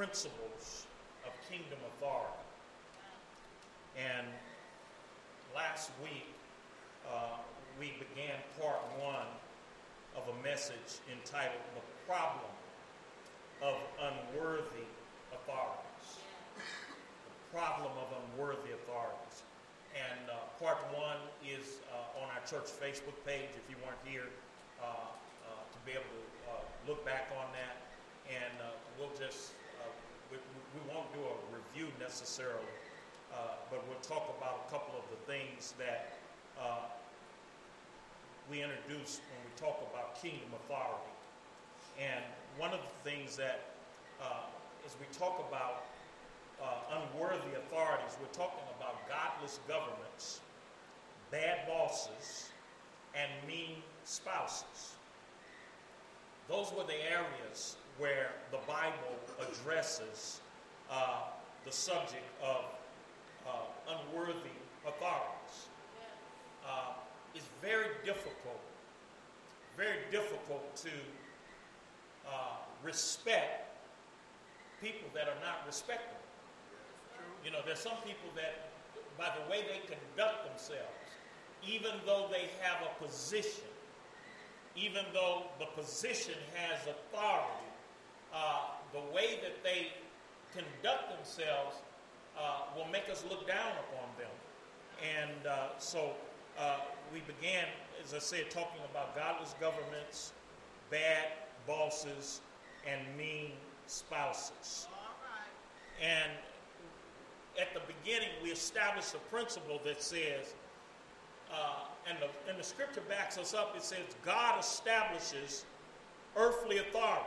principles of kingdom authority. And last week, uh, we began part one of a message entitled The Problem of Unworthy Authorities. The Problem of Unworthy Authorities. And uh, part one is uh, on our church Facebook page if you weren't here uh, uh, to be able to uh, look back on that. And we'll just, we, we, won't do a review necessarily, but we'll talk about a couple of the things that we introduce when we talk about kingdom authority. And one of the things that, uh, as we talk about uh, unworthy authorities, we're talking about godless governments, bad bosses, and mean spouses. Those were the areas where the Bible addresses uh, the subject of uh, unworthy authorities. Uh, it's very difficult, very difficult to uh, respect people that are not respectable. You know, there's some people that, by the way they conduct themselves, even though they have a position, even though the position has authority, uh, the way that they conduct themselves uh, will make us look down upon them. And uh, so uh, we began, as I said, talking about godless governments, bad bosses, and mean spouses. And at the beginning, we established a principle that says, uh, and, the, and the scripture backs us up, it says, God establishes earthly authorities,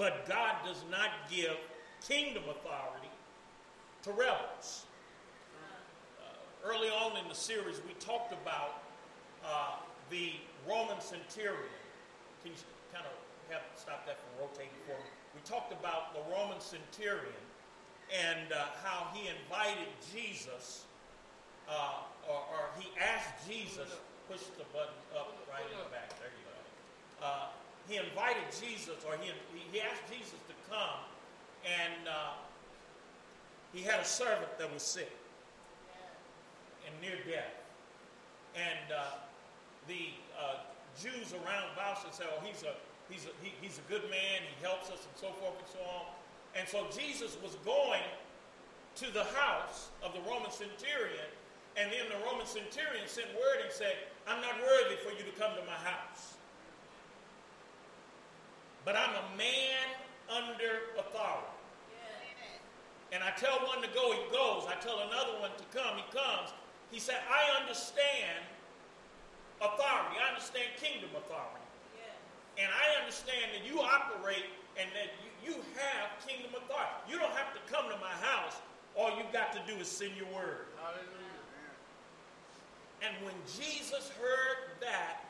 but God does not give kingdom authority to rebels early on in the series, we talked about uh, the Roman centurion. Can you kind of have stop that from rotating for me? We talked about the Roman centurion and uh, how he invited Jesus, uh, or, or, he asked Jesus, push the button up right in the back. There you go. Uh, he invited Jesus, or he, he asked Jesus to come, and uh, he had a servant that was sick and near death. And uh, the uh, Jews around vouched and said, "Oh, he's a he's a he, he's a good man. He helps us, and so forth and so on." And so Jesus was going to the house of the Roman centurion, and then the Roman centurion sent word and said, "I'm not worthy for you to come to my house, but I'm a man under authority." And I tell one to go, he goes. I tell another one to come, he comes. He said, I understand authority. I understand kingdom authority. Yeah. And I understand that you operate and that you, you have kingdom authority. You don't have to come to my house. All you've got to do is send your word. Hallelujah. And when Jesus heard that,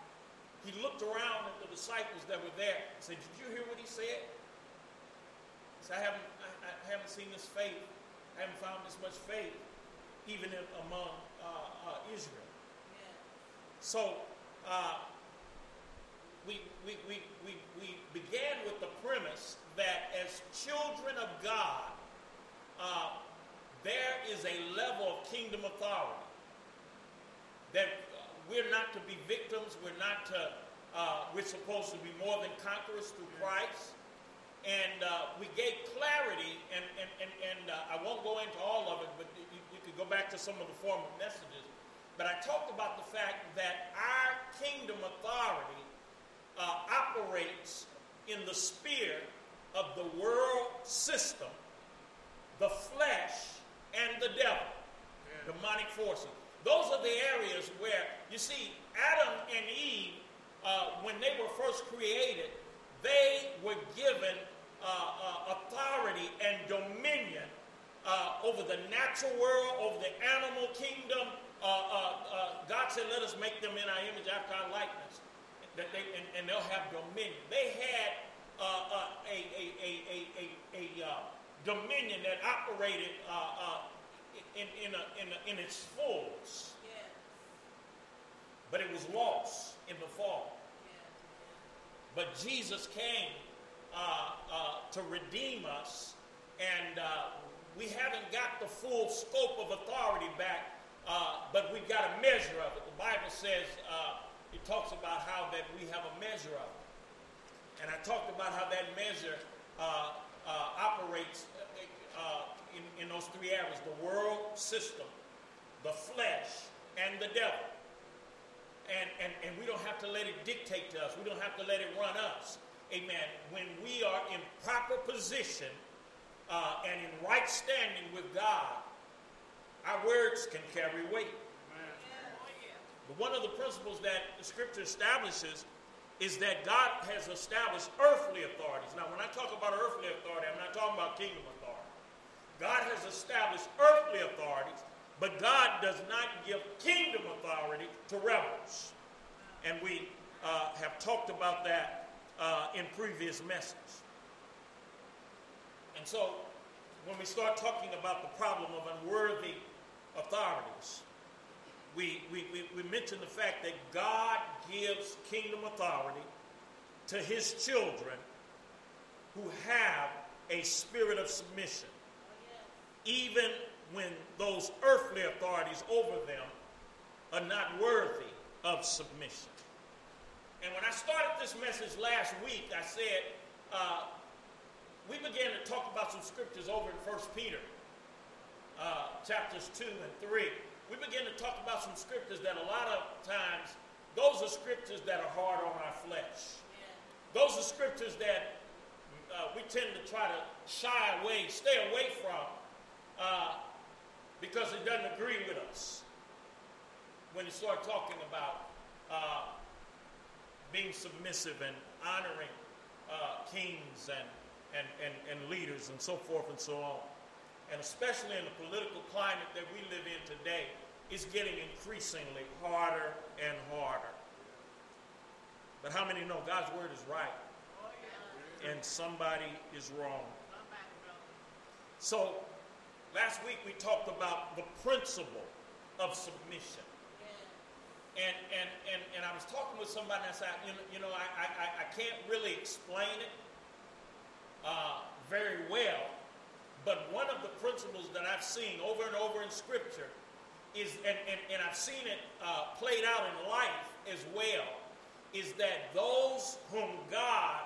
he looked around at the disciples that were there and said, Did you hear what he said? He said, I haven't, I, I haven't seen this faith. I haven't found this much faith, even in, among uh, uh, Israel. So uh, we, we, we, we, we began with the premise that as children of God, uh, there is a level of kingdom authority. That we're not to be victims, we're not to, uh, we're supposed to be more than conquerors through Christ. And uh, we gave clarity, and, and, and, and uh, I won't go into all of it, but you, you could go back to some of the former messages. But I talked about the fact that our kingdom authority uh, operates in the sphere of the world system, the flesh, and the devil, yeah. demonic forces. Those are the areas where, you see, Adam and Eve, uh, when they were first created, they were given uh, uh, authority and dominion uh, over the natural world, over the animal kingdom. Uh, uh, God said, Let us make them in our image after our likeness. That they, and, and they'll have dominion. They had a, a, a, a dominion that operated in, in, a, in, a, in its fullness. But it was lost in the fall. But Jesus came uh, uh, to redeem us, and uh, we haven't got the full scope of authority back, uh, but we've got a measure of it. The Bible says, uh, it talks about how that we have a measure of it. And I talked about how that measure uh, operates in, in those three areas the world system, the flesh, and the devil. And, and, and we don't have to let it dictate to us. We don't have to let it run us. Amen. When we are in proper position uh, and in right standing with God, our words can carry weight. But one of the principles that the scripture establishes is that God has established earthly authorities. Now, when I talk about earthly authority, I'm not talking about kingdom authority. God has established earthly authorities, but God does not give kingdom authority to rebels. And we uh, have talked about that uh, in previous messages. And so, when we start talking about the problem of unworthy authorities, we, we, we, we mention the fact that God gives kingdom authority to his children who have a spirit of submission, even when those earthly authorities over them are not worthy of submission. And when I started this message last week, I said, uh, we began to talk about some scriptures over in 1 Peter, uh, chapters 2 and 3. We began to talk about some scriptures that a lot of times, those are scriptures that are hard on our flesh. Those are scriptures that uh, we tend to try to shy away, stay away from, uh, because it doesn't agree with us when you start talking about uh, being submissive and honoring uh, kings and, and, and, and leaders and so forth and so on. And especially in the political climate that we live in today, it's getting increasingly harder and harder. But how many know God's word is right and somebody is wrong? So last week we talked about the principle of submission. And, and, and, and I was talking with somebody and I said, you know, you know I, I, I can't really explain it uh, very well, but one of the principles that I've seen over and over in Scripture is, and, and, and I've seen it uh, played out in life as well, is that those whom God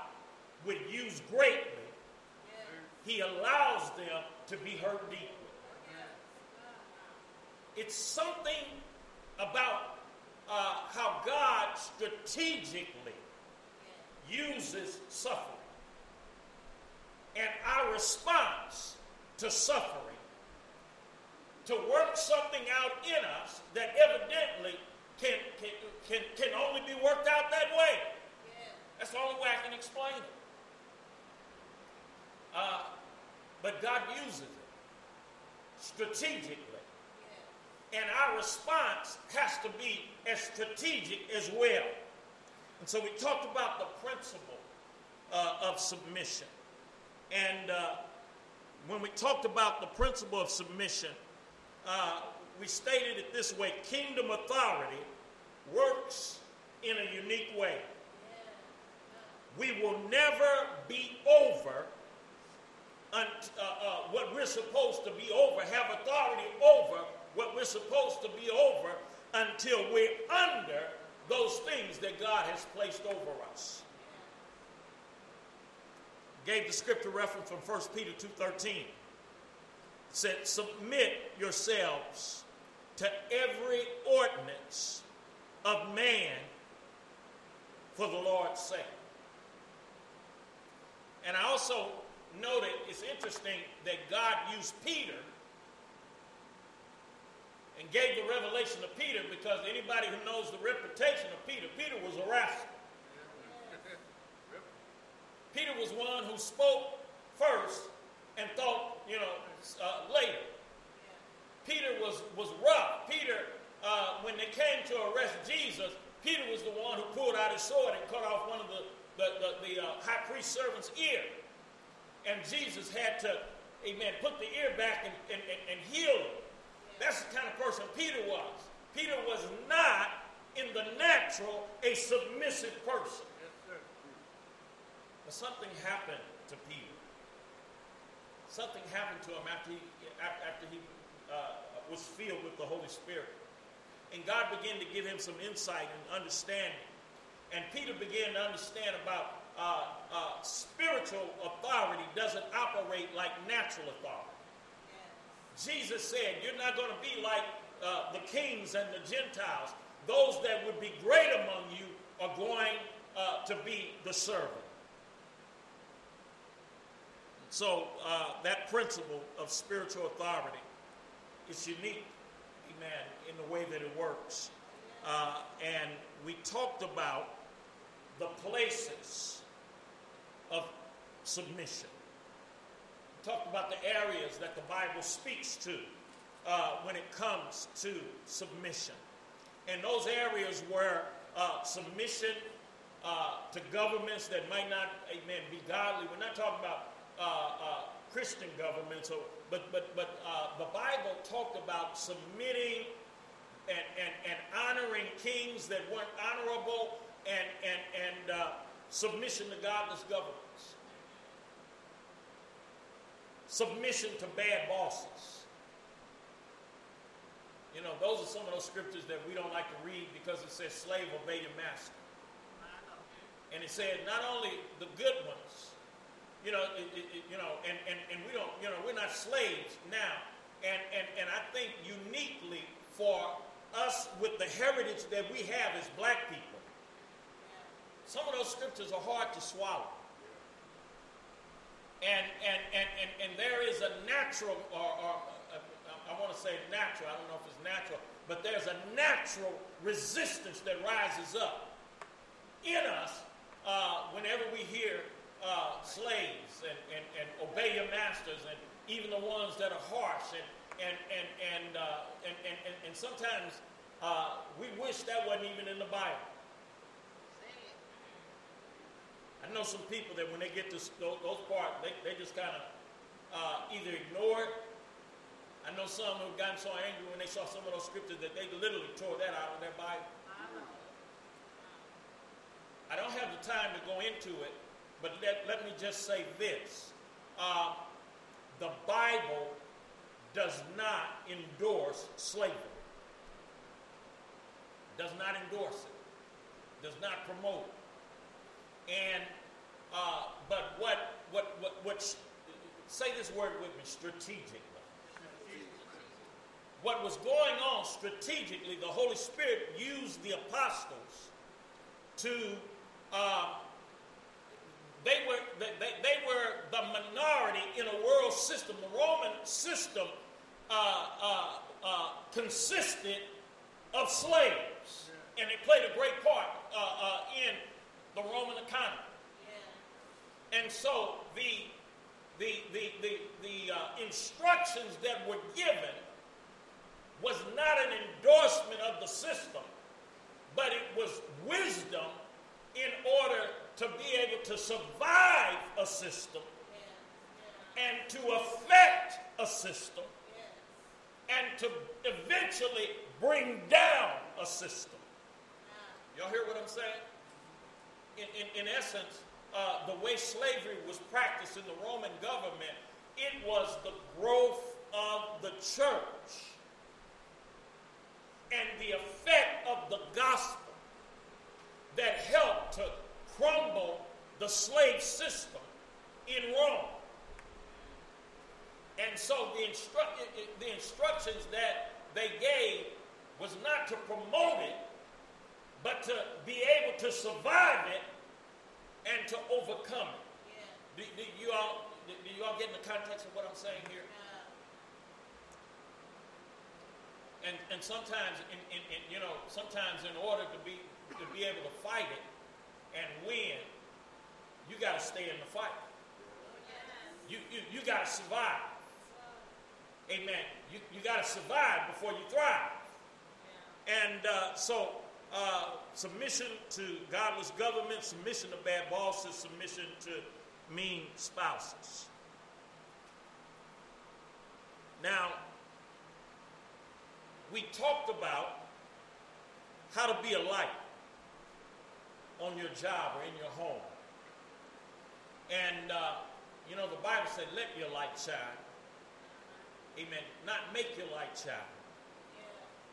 would use greatly, He allows them to be hurt deeply. It's something about uh, how God strategically uses suffering. And our response to suffering to work something out in us that evidently can, can, can, can only be worked out that way. That's the only way I can explain it. Uh, but God uses it strategically. And our response has to be as strategic as well. And so we talked about the principle uh, of submission. And uh, when we talked about the principle of submission, uh, we stated it this way kingdom authority works in a unique way. We will never be over uh, uh, what we're supposed to be over, have authority over what we're supposed to be over until we're under those things that God has placed over us. Gave the scripture reference from 1 Peter 2.13. Said, submit yourselves to every ordinance of man for the Lord's sake. And I also noted it's interesting that God used Peter and gave the revelation to Peter because anybody who knows the reputation of Peter, Peter was a rascal. Peter was one who spoke first and thought, you know, uh, later. Peter was, was rough. Peter, uh, when they came to arrest Jesus, Peter was the one who pulled out his sword and cut off one of the, the, the, the uh, high priest servant's ear. And Jesus had to, amen, put the ear back and, and, and, and heal him. That's the kind of person Peter was. Peter was not, in the natural, a submissive person. But something happened to Peter. something happened to him after he, after he uh, was filled with the Holy Spirit. And God began to give him some insight and understanding. And Peter began to understand about uh, uh, spiritual authority doesn't operate like natural authority. Jesus said, You're not going to be like uh, the kings and the Gentiles. Those that would be great among you are going uh, to be the servant. So, uh, that principle of spiritual authority is unique, amen, in the way that it works. Uh, and we talked about the places of submission. We talked about the areas that the Bible speaks to uh, when it comes to submission. And those areas where uh, submission uh, to governments that might not, amen, be godly. We're not talking about uh, uh, Christian governments, or, but, but, but uh, the Bible talked about submitting and, and, and honoring kings that weren't honorable and, and, and submission to godless governments. Submission to bad bosses. You know, those are some of those scriptures that we don't like to read because it says, slave, obey your master. And it said, not only the good ones, you know, it, it, you know, and, and, and we don't, you know, we're not slaves now. And, and, and I think uniquely for us with the heritage that we have as black people, some of those scriptures are hard to swallow. And, and, and, and, and there is a natural or, or I want to say natural. I don't know if it's natural, but there's a natural resistance that rises up in us uh, whenever we hear uh, slaves and, and, and obey your masters and even the ones that are harsh and and and and uh, and, and, and, sometimes uh, we wish that wasn't even in the Bible. I know some people that when they get to those, those parts, they, they just kind of uh, either ignore it I know some who've gotten so angry when they saw some of those scriptures that they literally tore that out of their Bible. I don't have the time to go into it, but let, let me just say this. Uh, the Bible does not endorse slavery. Does not endorse it. Does not promote it. And uh, but what what what what say this word with me strategically. what was going on strategically, the Holy Spirit used the apostles to, uh, they, were, they, they were the minority in a world system. The Roman system uh, uh, uh consisted of slaves, and they played a great part uh, uh, in the Roman economy. And so the, the, the, the, the uh, instructions that were given was not an endorsement of the system, but it was wisdom in order to be able to survive a system and to affect a system and to eventually bring down a system. Y'all hear what I'm saying? In, in, in essence, uh, the way slavery was practiced in the Roman government, it was the growth of the church and the effect of the gospel that helped to crumble the slave system in Rome. And so the, instru- the instructions that they gave was not to promote it, but to be able to survive it and to overcome it. Yeah. Do, do, you all, do you all get in the context of what I'm saying here? and, and sometimes, in, in, in, you know, sometimes in order to be to be able to fight it and win, you got to stay in the fight. You, you, you got to survive. Amen. You, you got to survive before you thrive. And uh, so, uh, submission to godless government, submission to bad bosses, submission to mean spouses. Now, we talked about how to be a light on your job or in your home. And uh, You know, the Bible said, let your light shine. Amen. Not make your light shine.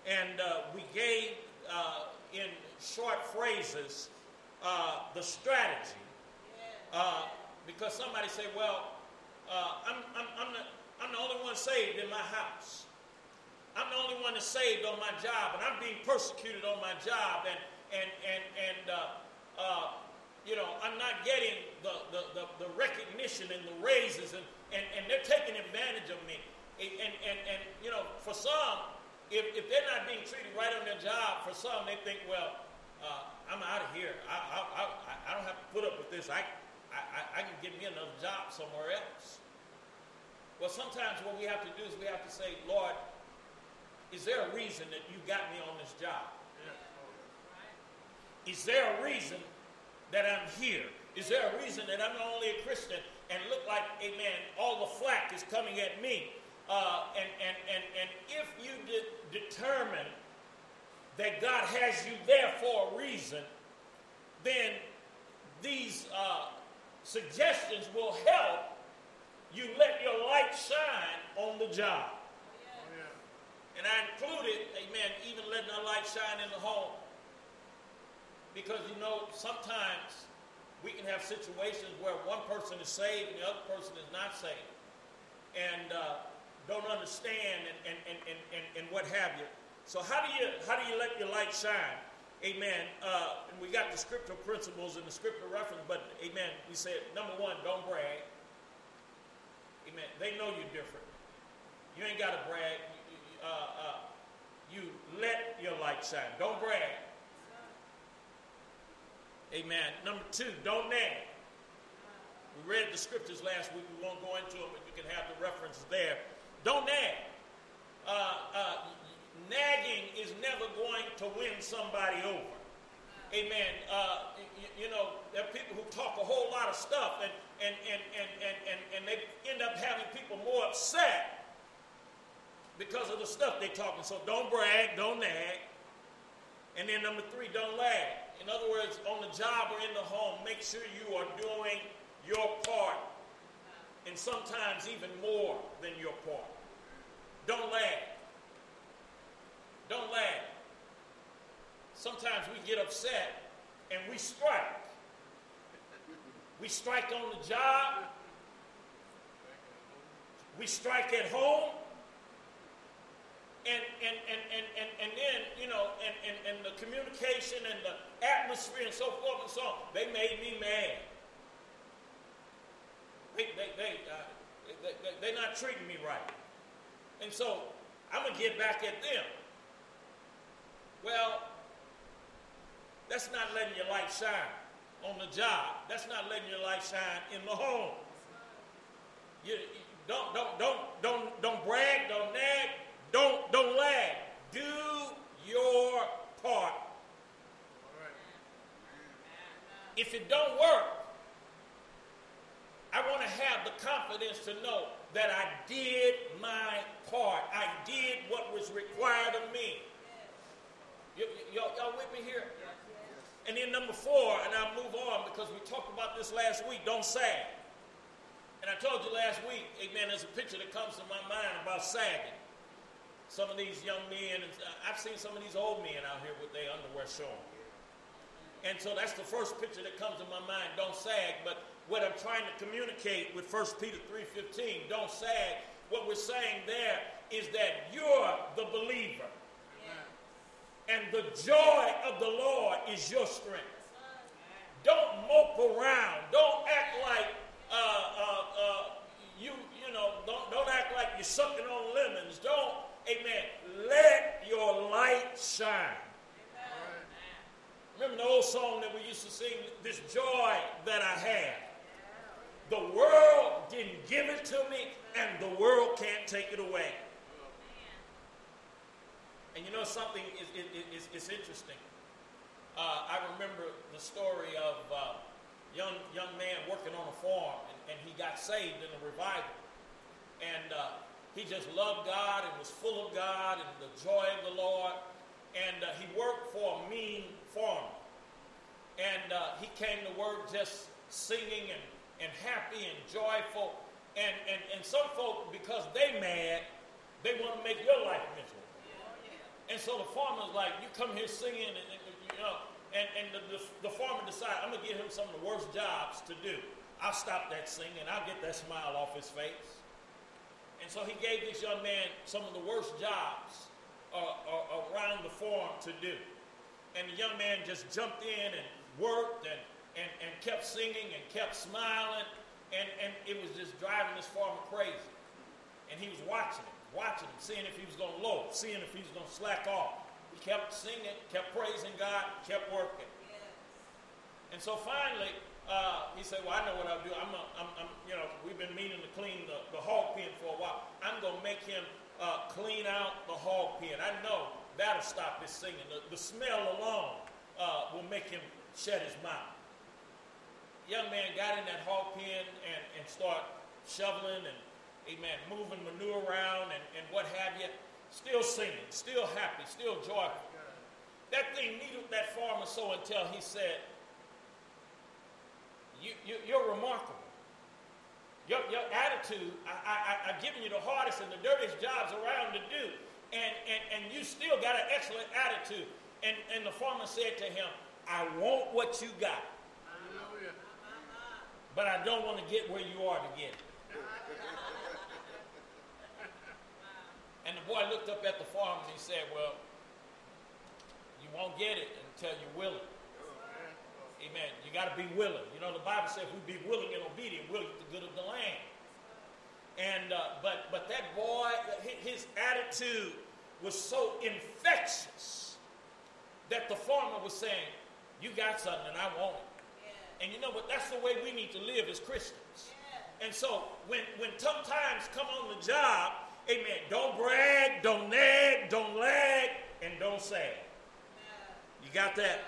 And uh, we gave uh, in short phrases uh, the strategy. Uh, because somebody say, well, uh, I'm, I'm, I'm, the, I'm the only one saved in my house. I'm the only one that's saved on my job, and I'm being persecuted on my job, and and and and uh, uh, you know I'm not getting the, the, the, the, recognition and the raises, and, and, and they're taking advantage of me. And, and, and you know, for some, if, if they're not being treated right on their job, for some they think, well, uh, I'm out of here. I, I, I, I, don't have to put up with this. I, I, I can get me another job somewhere else. Well, sometimes what we have to do is we have to say, Lord, is there a reason that you got me on this job? Is there a reason that I'm here? Is there a reason that I'm only a Christian and look like, amen, all the flack is coming at me? Uh, and, and, and, and if you de- determine that God has you there for a reason, then these uh, suggestions will help you let your light shine on the job. And I included, amen, even letting our light shine in the home. Because, you know, sometimes we can have situations where one person is saved and the other person is not saved. And uh, don't understand and, and, and, and, and, what have you. So how do you how do you let your light shine? Amen. Uh, and we got the scriptural principles and the scriptural reference, but amen. We said number one, don't brag. Amen. They know you're different. You ain't got to brag uh, uh, you let your light shine. Don't brag. Amen. Number two, don't nag. We read the scriptures last week. We won't go into them, but you can have the references there. Don't nag. Uh, uh, nagging is never going to win somebody over. Amen. Uh, you, you, know, there are people who talk a whole lot of stuff and, and, and, and, and, and, and they end up having people more upset because of the stuff they're talking. So don't brag, don't nag. And then number three, don't lag. In other words, on the job or in the home, make sure you are doing your part. And sometimes even more than your part. Don't laugh. Don't lag. Sometimes we get upset and we strike. We strike on the job. We strike at home and, and, and, and, and, and then, you know, and, and, and the communication and the atmosphere and so forth and so on, they made me mad. They, they, they, uh, they, they, they're not treating me right. And so I'm going to get back at them. Well, that's not letting your light shine on the job. That's not letting your light shine in the home. You, don't, don't, don't, don't, don't brag, don't nag, don't, don't lag. Do your part. If it don't work, I want to have the confidence to know that I did my part. I did what was required of me. Y- y- y'all, y'all with me here? And then number four, and I'll move on because we talked about this last week. Don't sag. And I told you last week, amen, there's a picture that comes to my mind about sagging some of these young men, and uh, I've seen some of these old men out here with their underwear showing. And so that's the first picture that comes to my mind. Don't sag. But what I'm trying to communicate with 1 Peter 3.15, don't sag. What we're saying there is that you're the believer. And the joy of the Lord is your strength. Don't mope around. Don't act like uh, uh, uh, you, you know, don't, don't act like you're sucking on lemons. Don't Amen. Let your light shine. Remember the old song that we used to sing, This Joy That I Have. The world didn't give it to me, and the world can't take it away. And you know something is it, it's, it's interesting. Uh, I remember the story of a uh, young young man working on a farm, and, and, he got saved in a revival. And uh, he just loved God and was full of God and the joy of the Lord. And uh, he worked for a mean farmer. And uh, he came to work just singing and, and happy and joyful. And, and, and some folk, because they mad, they want to make your life miserable. And so the farmer's like, you come here singing, and, and you know, and, and the, the, the farmer decides, I'm going to give him some of the worst jobs to do. I'll stop that singing. I'll get that smile off his face. And so he gave this young man some of the worst jobs uh, uh, around the farm to do. And the young man just jumped in and worked and, and, and kept singing and kept smiling. And, and it was just driving this farmer crazy. And he was watching him, watching him, seeing if he was going to low, seeing if he was going to slack off. He kept singing, kept praising God, kept working. And so finally, uh, he said, "Well, I know what I'll do. I'm, a, I'm, I'm, you know, we've been meaning to clean the, the hog pen for a while. I'm going to make him uh, clean out the hog pen. I know that'll stop his singing. The, the smell alone uh, will make him shut his mouth." Young man got in that hog pen and, and start shoveling and, amen, moving manure around and, and what have you still singing, still happy, still joyful. That thing needed that farmer so until he said, you, you, you're remarkable. Your, your attitude, I, I, I've given you the hardest and the dirtiest jobs around to do, and, and, and you still got an excellent attitude. And, and the farmer said to him, I want what you got. But I don't want to get where you are to get it. And the boy looked up at the farm and he said, Well, you won't get it until you're willing. Amen. You got to be willing. You know, the Bible says we be willing and obedient, we'll get the good of the land. And uh, but but that boy, his attitude was so infectious that the farmer was saying, "You got something, and I want it." Yeah. And you know what? That's the way we need to live as Christians. Yeah. And so when when tough times come on the job, Amen. Don't brag, don't nag, don't lag, and don't sag. You got that?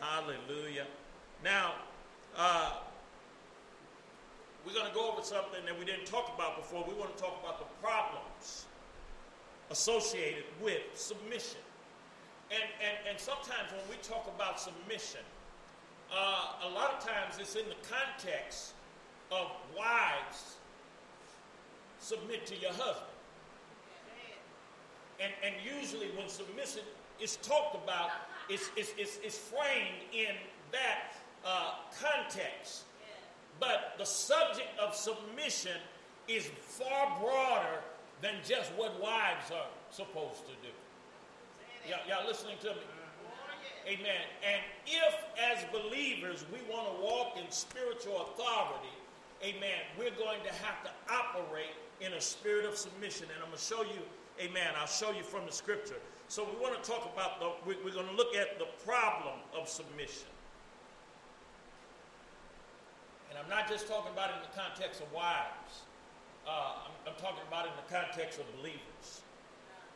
Hallelujah. Now, uh, we're going to go over something that we didn't talk about before. We want to talk about the problems associated with submission. And, and, and sometimes when we talk about submission, uh, a lot of times it's in the context of wives submit to your husband. And, and usually when submission is talked about, it's, it's, it's, it's framed in that uh, context. But the subject of submission is far broader than just what wives are supposed to do. Y'all, y'all listening to me? Amen. And if, as believers, we want to walk in spiritual authority, amen, we're going to have to operate in a spirit of submission. And I'm going to show you, amen, I'll show you from the scripture. So we want to talk about the, we're going to look at the problem of submission. And I'm not just talking about it in the context of wives. Uh, I'm, I'm, talking about it in the context of believers.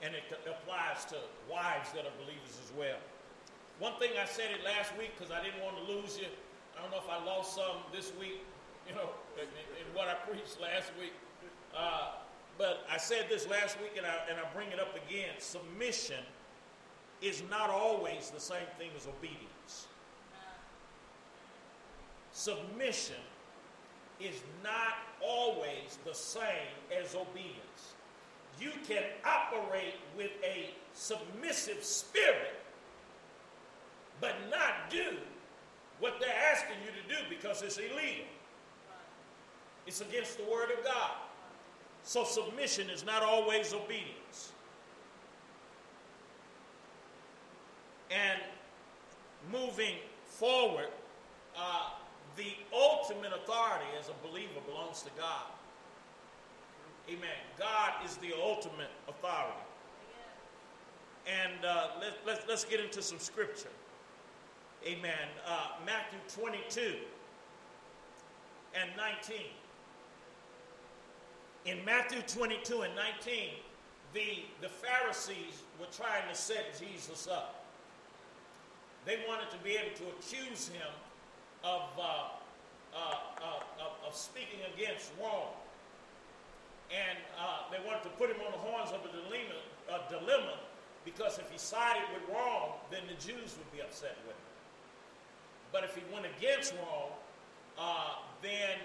And it applies to wives that are believers as well. One thing I said it last week because I didn't want to lose you. I don't know if I lost some this week, you know, in, in what I preached last week. Uh, but I said this last week and I, and I bring it up again. Submission is not always the same thing as obedience. Submission is not always the same as obedience. You can operate with a submissive spirit, but not do what they're asking you to do because it's illegal. It's against the Word of God. So submission is not always obedience. And moving forward, uh, the ultimate authority as a believer belongs to God. Amen. God is the ultimate authority. And uh, let, let, let's get into some scripture. Amen. Uh, Matthew 22 and 19 in Matthew 22 and 19, the, the Pharisees were trying to set Jesus up. They wanted to be able to accuse him of, uh, uh, uh, of speaking against Rome. And uh, they wanted to put him on the horns of a dilemma, a dilemma because if he sided with Rome, then the Jews would be upset with him. But if he went against Rome, uh, then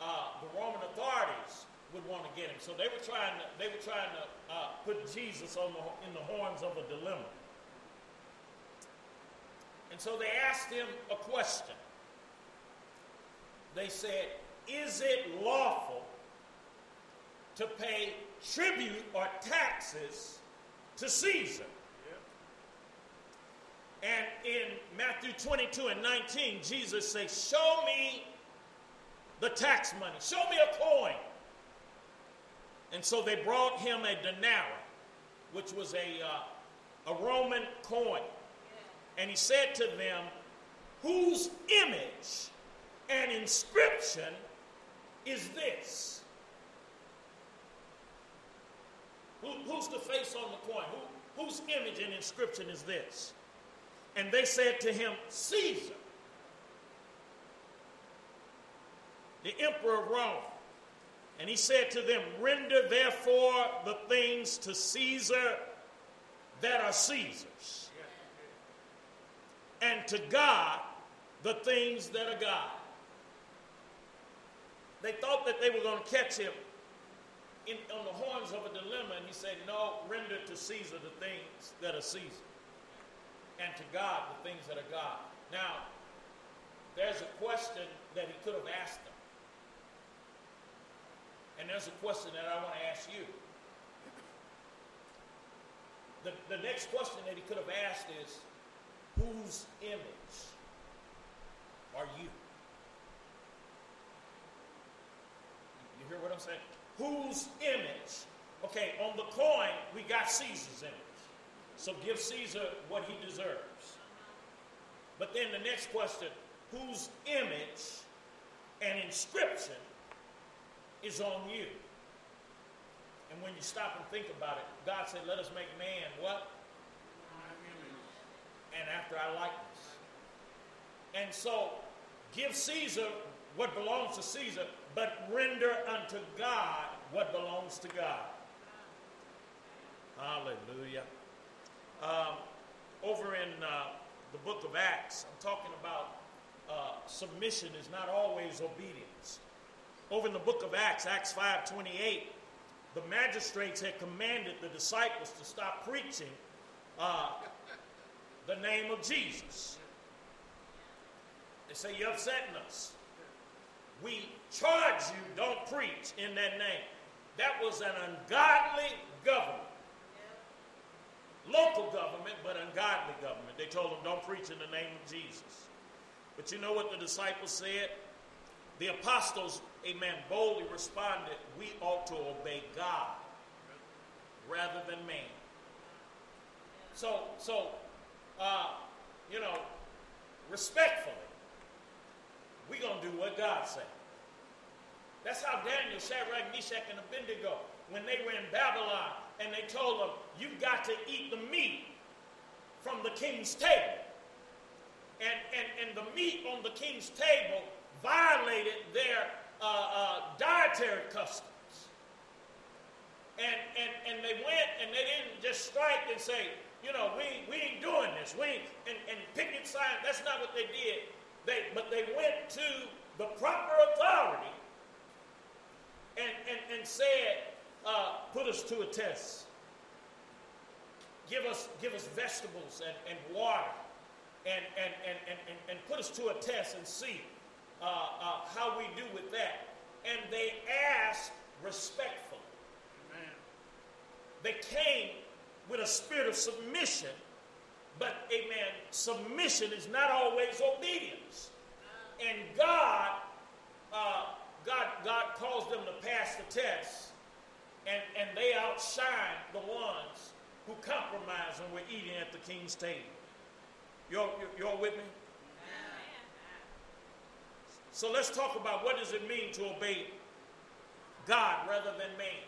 uh, the Roman authorities would want to get him. So they were trying to, they were trying to put Jesus on the, in the horns of a dilemma. And so they asked him a question. They said, Is it lawful to pay tribute or taxes to Caesar? And in Matthew 22 and 19, Jesus says, Show me the tax money, show me a coin. And so they brought him a denarii, which was a, uh, a Roman coin. And he said to them, Whose image and inscription is this? Who, who's the face on the coin? Who, whose image and inscription is this? And they said to him, Caesar, the emperor of Rome. And he said to them, Render therefore the things to Caesar that are Caesar's, and to God the things that are God. They thought that they were going to catch him in, on the horns of a dilemma, and he said, No, render to Caesar the things that are Caesar, and to God the things that are God. Now, there's a question that he could have asked them. And there's a question that I want to ask you. The, the next question that he could have asked is whose image are you? You hear what I'm saying? Whose image? Okay, on the coin, we got Caesar's image. So give Caesar what he deserves. But then the next question whose image and inscription is on you. And when you stop and think about it, God said, Let us make man what? And after our likeness. And so give Caesar what belongs to Caesar, but render unto God what belongs to God. Hallelujah. Um, over in uh, the book of Acts, I'm talking about uh, submission is not always obedience. Over in the book of Acts, Acts 5.28, the magistrates had commanded the disciples to stop preaching uh, the name of Jesus. They say, You're upsetting us. We charge you, don't preach in that name. That was an ungodly government. Local government, but ungodly government. They told them, Don't preach in the name of Jesus. But you know what the disciples said? The apostles amen, boldly responded, we ought to obey God rather than man. So, so, uh, you know, respectfully, we're going to do what God said. That's how Daniel, Shadrach, Meshach, and Abednego, when they were in Babylon, and they told them, you've got to eat the meat from the king's table. And, and, and the meat on the king's table violated their uh, uh, dietary customs. And, and, and they went and they didn't just strike and say, you know, we, we ain't doing this. We ain't, and, and picket signs, that's not what they did. They, but they went to the proper authority and, and, and said, uh, put us to a test. Give us, give us vegetables and, and water and, and, and, and, and put us to a test and see uh, uh, how we do with that. And they asked respectfully. Amen. They came with a spirit of submission, but amen, submission is not always obedience. And God, uh, God, God calls them to pass the test, and, and they outshine the ones who compromise when we're eating at the king's table. You're, you're with me? So let's talk about what does it mean to obey God rather than man.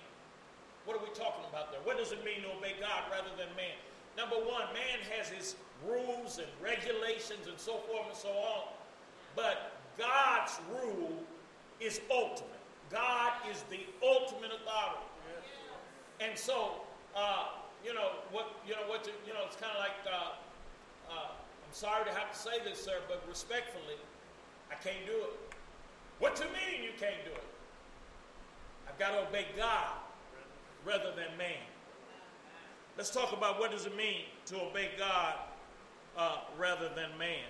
What are we talking about there? What does it mean to obey God rather than man? Number one, man has his rules and regulations and so forth and so on. But God's rule is ultimate. God is the ultimate authority. And so, uh, you know what? You know what? You know, it's kind of like. Uh, uh, I'm sorry to have to say this, sir, but respectfully, I can't do it. What do you mean you can't do it? I've got to obey God rather than man. Let's talk about what does it mean to obey God uh, rather than man.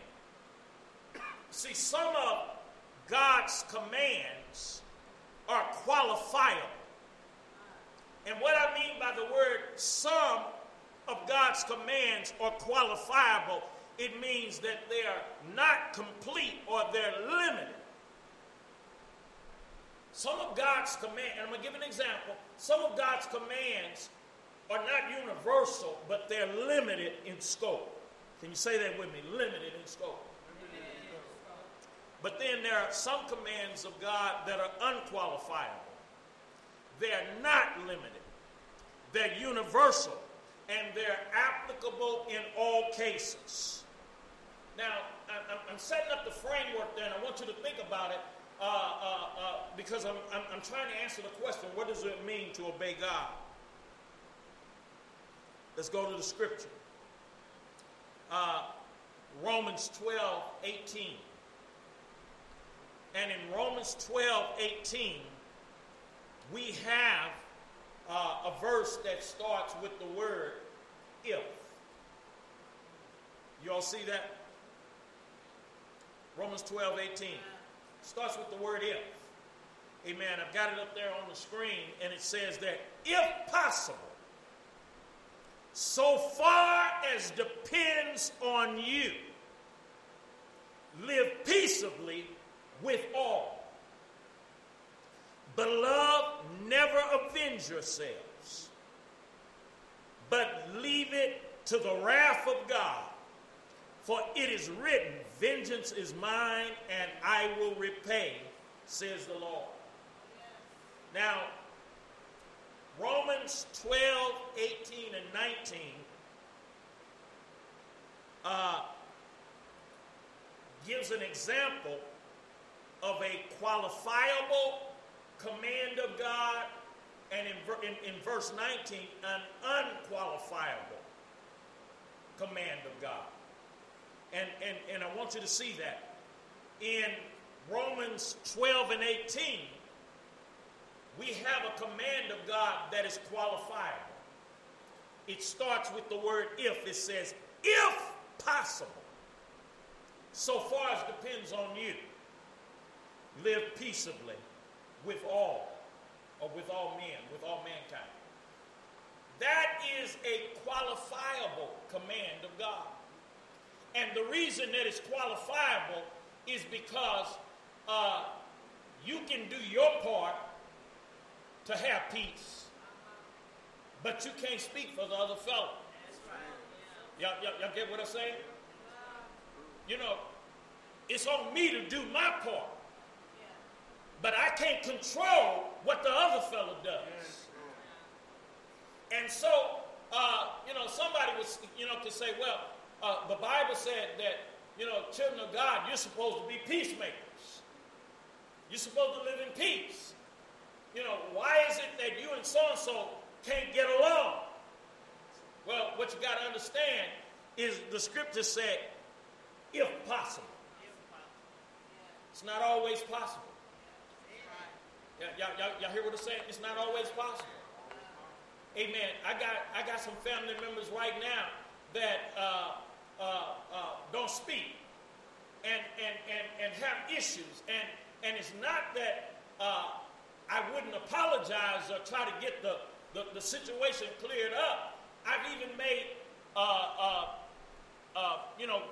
See, some of God's commands are qualifiable. And what I mean by the word some of God's commands are qualifiable, it means that they are not complete or they're limited. Some of God's commands, and I'm going to give an example, some of God's commands are not universal, but they're limited in scope. Can you say that with me? Limited in scope. But then there are some commands of God that are unqualifiable. They're not limited. They're universal and they're applicable in all cases. Now, I'm, setting up the framework there, and I want you to think about it uh, uh, uh, because I'm, I'm, I'm trying to answer the question what does it mean to obey God? Let's go to the scripture. Uh, Romans 12, 18. And in Romans 12, 18, we have uh, a verse that starts with the word if. You all see that? Romans 12, 18. Starts with the word if. Amen. I've got it up there on the screen, and it says that if possible, so far as depends on you, live peaceably with all. Beloved, never avenge yourselves, but leave it to the wrath of God. For it is written, Vengeance is mine, and I will repay, says the Lord. Now, Romans 12, 18, and 19 uh, gives an example of a qualifiable command of God, and in, in, in verse 19, an unqualifiable command of God. And, and, and I want you to see that. In Romans 12 and 18, we have a command of God that is qualifiable. It starts with the word if. It says, if possible, so far as depends on you live peaceably with all, or with all men, with all mankind. That is a qualifiable command of God. And the reason that it's qualifiable is because uh, you can do your part to have peace, but you can't speak for the other fellow. Y'all, y'all, y'all get what I'm saying? You know, it's on me to do my part. But I can't control what the other fellow does. And so, uh, you know, somebody was, you know, could say, well, uh, the Bible said that, you know, children of God, you're supposed to be peacemakers. You're supposed to live in peace. You know, why is it that you and so and so can't get along? Well, what you got to understand is the scripture said, if possible. It's not always possible. Y'all, y'all, y'all hear what I'm saying? It's not always possible. Amen. I got, I got some family members right now that uh, uh, uh, don't speak and, and, and, and have issues. And, and it's not that uh, I wouldn't apologize or try to get the, the, the situation cleared up. I've even made, uh, uh, uh, you know,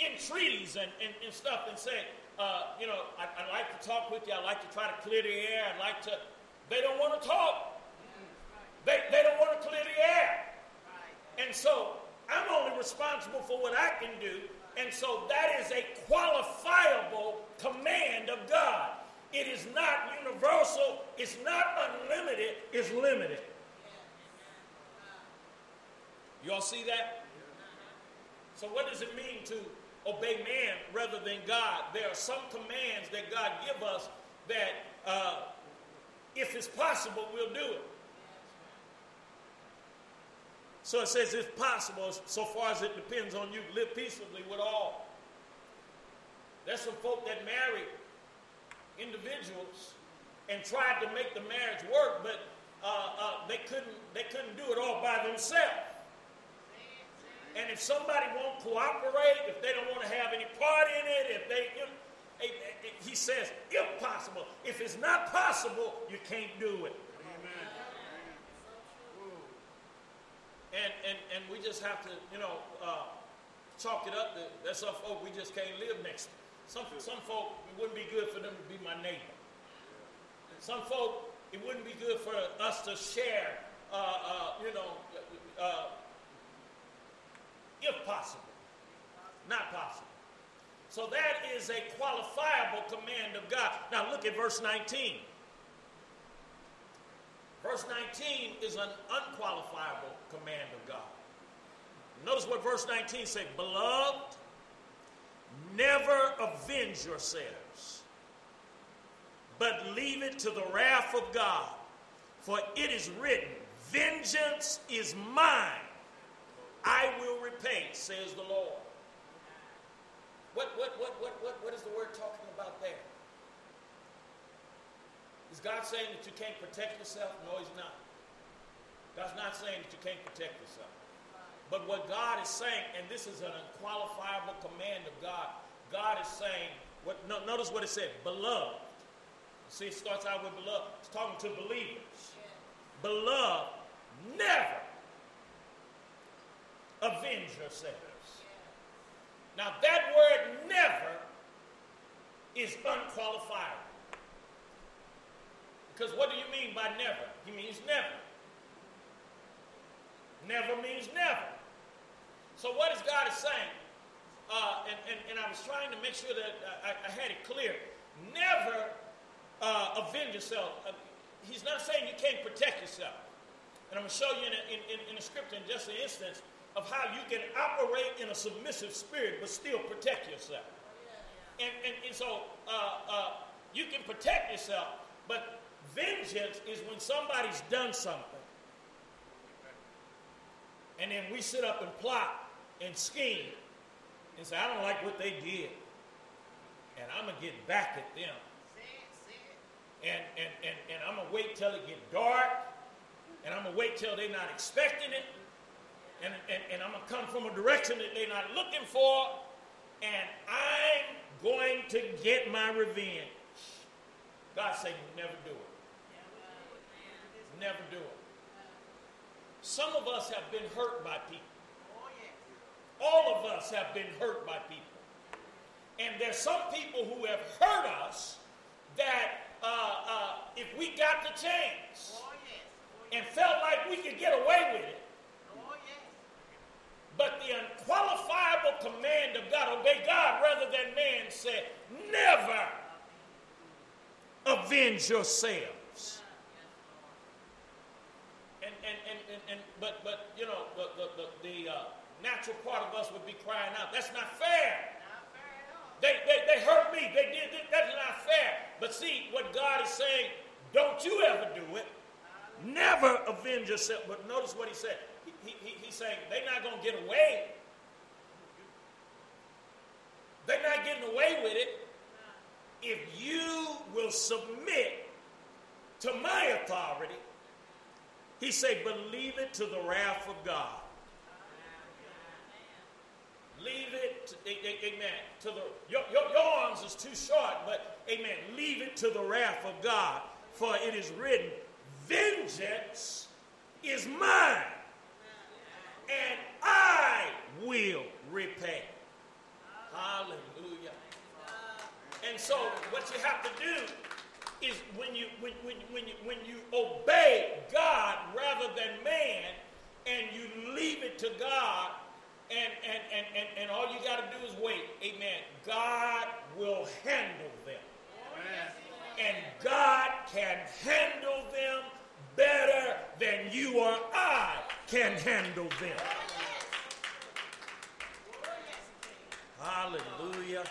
entreaties and, and, and stuff and say, uh, you know, I, I, like to talk with you. I'd like to try to clear the air. I'd like to. They don't want to talk. They, they don't want to clear the air. And so I'm only responsible for what I can do. And so that is a qualifiable command of God. It is not universal, it's not unlimited, it's limited. You all see that? So, what does it mean to obey man rather than God. There are some commands that God give us that, uh, if it's possible, we'll do it. So it says, if possible, so far as it depends on you, live peaceably with all. There's some folk that marry individuals and tried to make the marriage work, but uh, uh, they couldn't they couldn't do it all by themselves. And if somebody won't cooperate, if they don't want to have any part in it, if they, you know, he says, impossible. If it's not possible, you can't do it. And, and, and we just have to, you know, uh, chalk it up. That there's some folk we just can't live next to. Some, some folk, it wouldn't be good for them to be my neighbor. Some folk, it wouldn't be good for us to share, uh, uh, you know, uh, if possible. Not possible. So that is a qualifiable command of God. Now look at verse 19. Verse 19 is an unqualifiable command of God. Notice what verse 19 says Beloved, never avenge yourselves, but leave it to the wrath of God. For it is written, Vengeance is mine, I will repay, says the Lord. What, what, what, what, what, what is the word talking about there? Is God saying that you can't protect yourself? No, He's not. God's not saying that you can't protect yourself. But what God is saying, and this is an unqualifiable command of God, God is saying, what, no, notice what it said, beloved. See, it starts out with beloved. It's talking to believers. Beloved, never avenge yourselves. Now, that word never is unqualified. Because what do you mean by never? He means never. Never means never. So, what is God is saying? Uh, and, and, and, I was trying to make sure that I, I had it clear. Never uh, avenge yourself. Uh, he's not saying you can't protect yourself. And I'm going to show you in a, in, in a scripture in just an instance of how you can operate in a submissive spirit but still protect yourself. And, and, and so uh, uh, you can protect yourself, but vengeance is when somebody's done something. And then we sit up and plot and scheme and say, I don't like what they did. And I'm going to get back at them. And, and, and, and I'm going to wait till it get dark. And I'm going to wait till they're not expecting it and, and, and I'm going to come from a direction that they're not looking for, and I'm going to get my revenge. God said, never do it. Never do it. Some of us have been hurt by people. All of us have been hurt by people. And there's some people who have hurt us that uh, uh, if we got the chance and felt like we could get away with it, but the unqualifiable command of God, obey God rather than man, said, never avenge yourselves. And, and, and, and, and but, but, you know, the, the, the, the uh, natural part of us would be crying out, that's not fair. They, they, they hurt me. They did this. That's not fair. But see, what God is saying, don't you ever do it. Never avenge yourself. But notice what he said he, he, he's saying they're not going to get away. They're not getting away with it if you will submit to my authority. He said, believe it to the wrath of God. Leave it, to, amen, to the, your, your, your arms is too short, but amen, leave it to the wrath of God. For it is written, vengeance is mine and I will repay. Hallelujah. And so what you have to do is when you when, when, when you when you obey God rather than man and you leave it to God and and and, and, and all you got to do is wait. Amen. God will handle them. And God can handle them better than you or I can handle them. Oh, Hallelujah.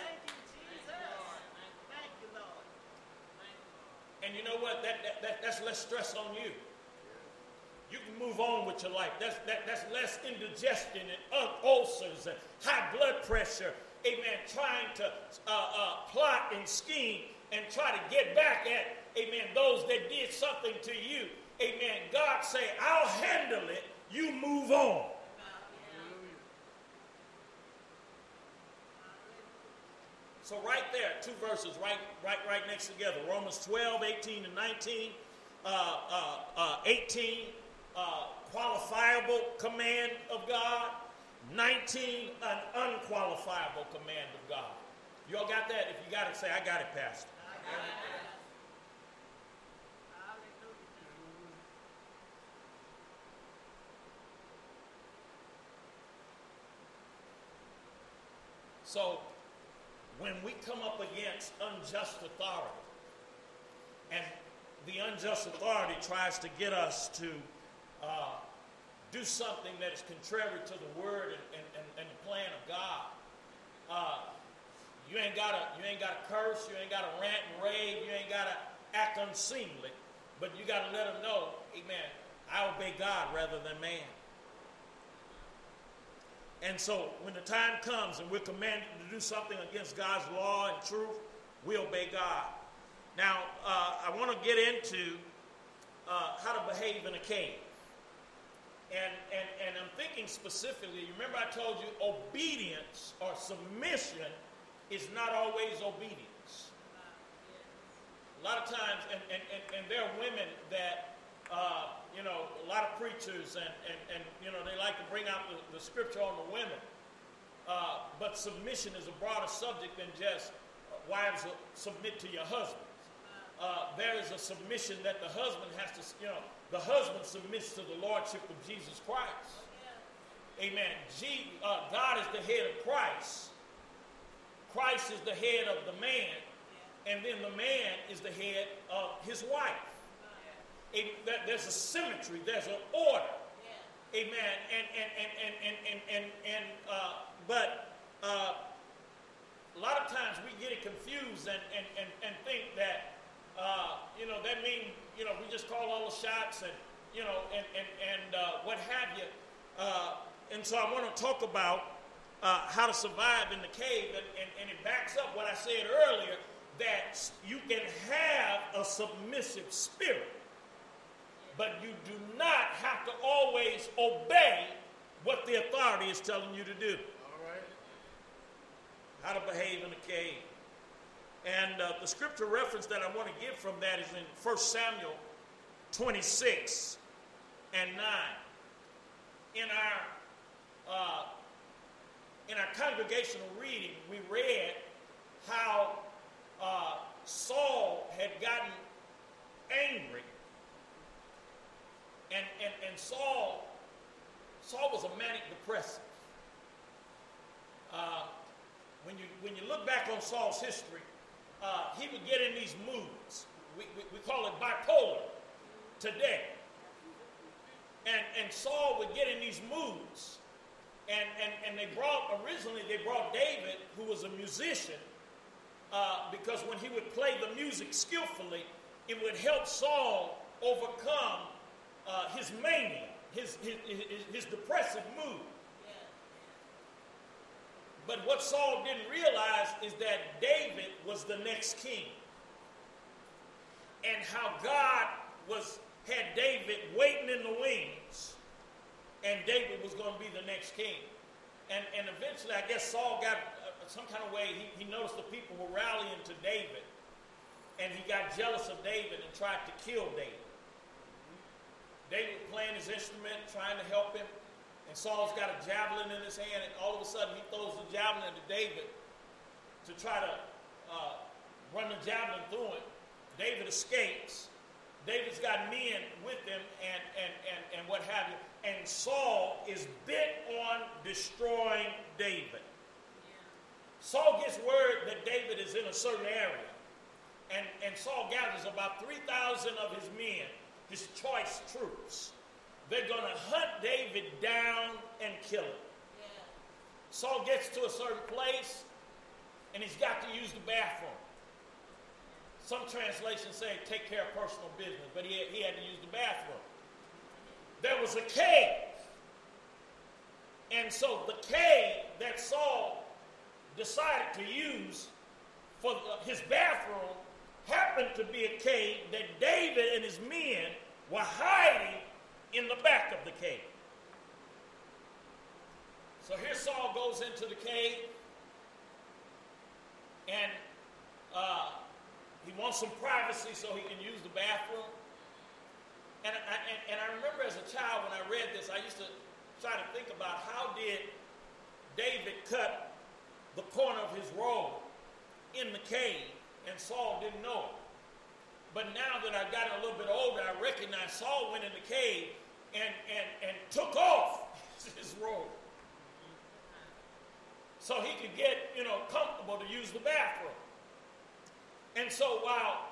And you know what? That, that, that, that's less stress on you. You can move on with your life. That's, that, that's less indigestion and ulcers and high blood pressure. Amen. Trying to uh, uh, plot and scheme and try to get back at, amen, those that did something to you. Amen. God say, I'll handle it. You move on. So right there, two verses right, right, right next together. Romans 12, 18 and 19. Uh, uh, uh, 18, uh, qualifiable command of God. 19, an unqualifiable command of God. You all got that? If you got it, say, I got it, Pastor. So, when we come up against unjust authority, and the unjust authority tries to get us to uh, do something that is contrary to the word and, and, and, and the plan of God, uh, you ain't gotta you ain't gotta curse, you ain't gotta rant and rave, you ain't gotta act unseemly, but you gotta let them know, Amen. I obey God rather than man. And so when the time comes and we're commanded to do something against God's law and truth, we obey God. Now, uh, I want to get into uh, how to behave in a cave. And, and, and I'm thinking specifically, remember I told you obedience or submission is not always obedience. A lot of times, and, and, and, and there are women that uh, you know, a lot of preachers and, and, and you know, they like to bring out the, the scripture on the women. Uh, but submission is a broader subject than just uh, wives submit to your husbands. Uh, there is a submission that the husband has to, you know, the husband submits to the lordship of Jesus Christ. Amen. G, uh, God is the head of Christ. Christ is the head of the man, and then the man is the head of his wife that there's a symmetry, there's an order. Amen. And and and and and and and, and uh, but uh, a lot of times we get it confused and and and, and think that uh, you know that means you know we just call all the shots and you know and and and uh, what have you. Uh, and so I want to talk about uh, how to survive in the cave, and, and, and it backs up what I said earlier that you can have a submissive spirit but you do not have to always obey what the authority is telling you to do. All right. How to behave in a cave. And uh, the scripture reference that I want to give from that is in 1 Samuel 26 and 9. In our uh, in our congregational reading, we read how uh, Saul had gotten angry and, and, and Saul, Saul was a manic depressive. Uh, when, you, when you look back on Saul's history, uh, he would get in these moods. We, we, we call it bipolar today. And, and Saul would get in these moods. And, and, and they brought, originally, they brought David, who was a musician, uh, because when he would play the music skillfully, it would help Saul overcome uh, his mania, his, his, his, his depressive mood. But what Saul didn't realize is that David was the next king. And how God was had David waiting in the wings, and David was going to be the next king. And, and eventually, I guess Saul got uh, some kind of way, he, he noticed the people were rallying to David, and he got jealous of David and tried to kill David. David playing his instrument, trying to help him. And Saul's got a javelin in his hand, and all of a sudden he throws the javelin to David to try to uh, run the javelin through him. David escapes. David's got men with him and, and, and, and what have you. And Saul is bent on destroying David. Saul gets word that David is in a certain area. And, and Saul gathers about 3,000 of his men his choice troops. They're going to hunt David down and kill him. Yeah. Saul gets to a certain place and he's got to use the bathroom. Some translations say take care of personal business, but he had, he had to use the bathroom. There was a cave. And so the cave that Saul decided to use for his bathroom happened to be a cave that David and his men were hiding in the back of the cave. So here Saul goes into the cave, and uh, he wants some privacy so he can use the bathroom. And I, and, and I remember as a child when I read this, I used to try to think about how did David cut the corner of his robe in the cave, and Saul didn't know it. But now that I've gotten a little bit older, I recognize Saul went in the cave and, and, and took off his robe so he could get, you know, comfortable to use the bathroom. And so while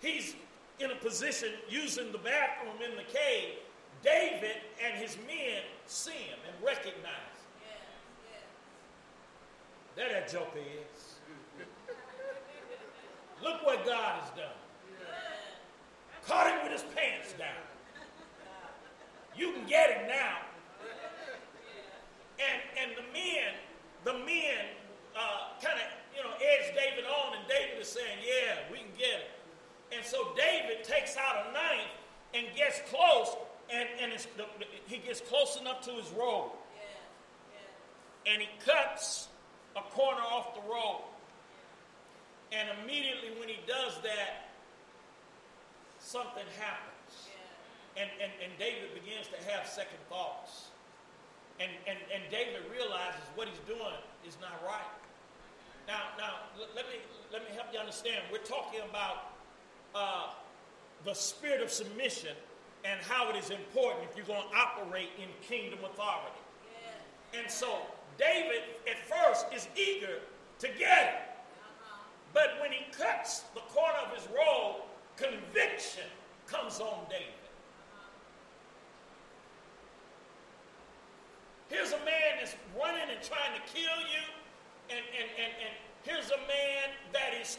he's in a position using the bathroom in the cave, David and his men see him and recognize him. There that joker is. Look what God has done. Caught him with his pants down. You can get him now. And, and the men the men uh, kind of, you know, edge David on, and David is saying, yeah, we can get it. And so David takes out a knife and gets close, and, and the, he gets close enough to his robe. Yeah, yeah. And he cuts a corner off the robe. And immediately when he does that, something happens. And, and, and David begins to have second thoughts. And, and, and David realizes what he's doing is not right. Now, now let, me, let me help you understand. We're talking about uh, the spirit of submission and how it is important if you're going to operate in kingdom authority. Yeah. And so David at first is eager to get it. Uh-huh. But when he cuts the corner of his robe, conviction comes on David. Here's a man that's running and trying to kill you, and, and, and, and here's a man that is,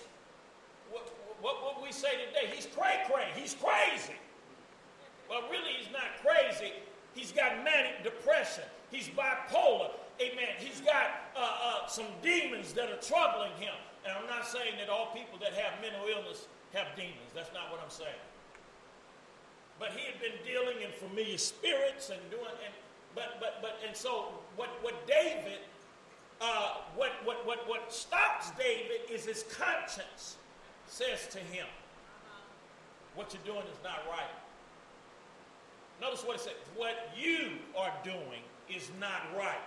what, what would we say today? He's cray cray, he's crazy. Well, really, he's not crazy. He's got manic depression, he's bipolar. Amen. He's got uh, uh, some demons that are troubling him. And I'm not saying that all people that have mental illness have demons. That's not what I'm saying. But he had been dealing in familiar spirits and doing, and but but but and so what what David uh, what what what what stops David is his conscience says to him, what you're doing is not right. Notice what it says. What you are doing is not right.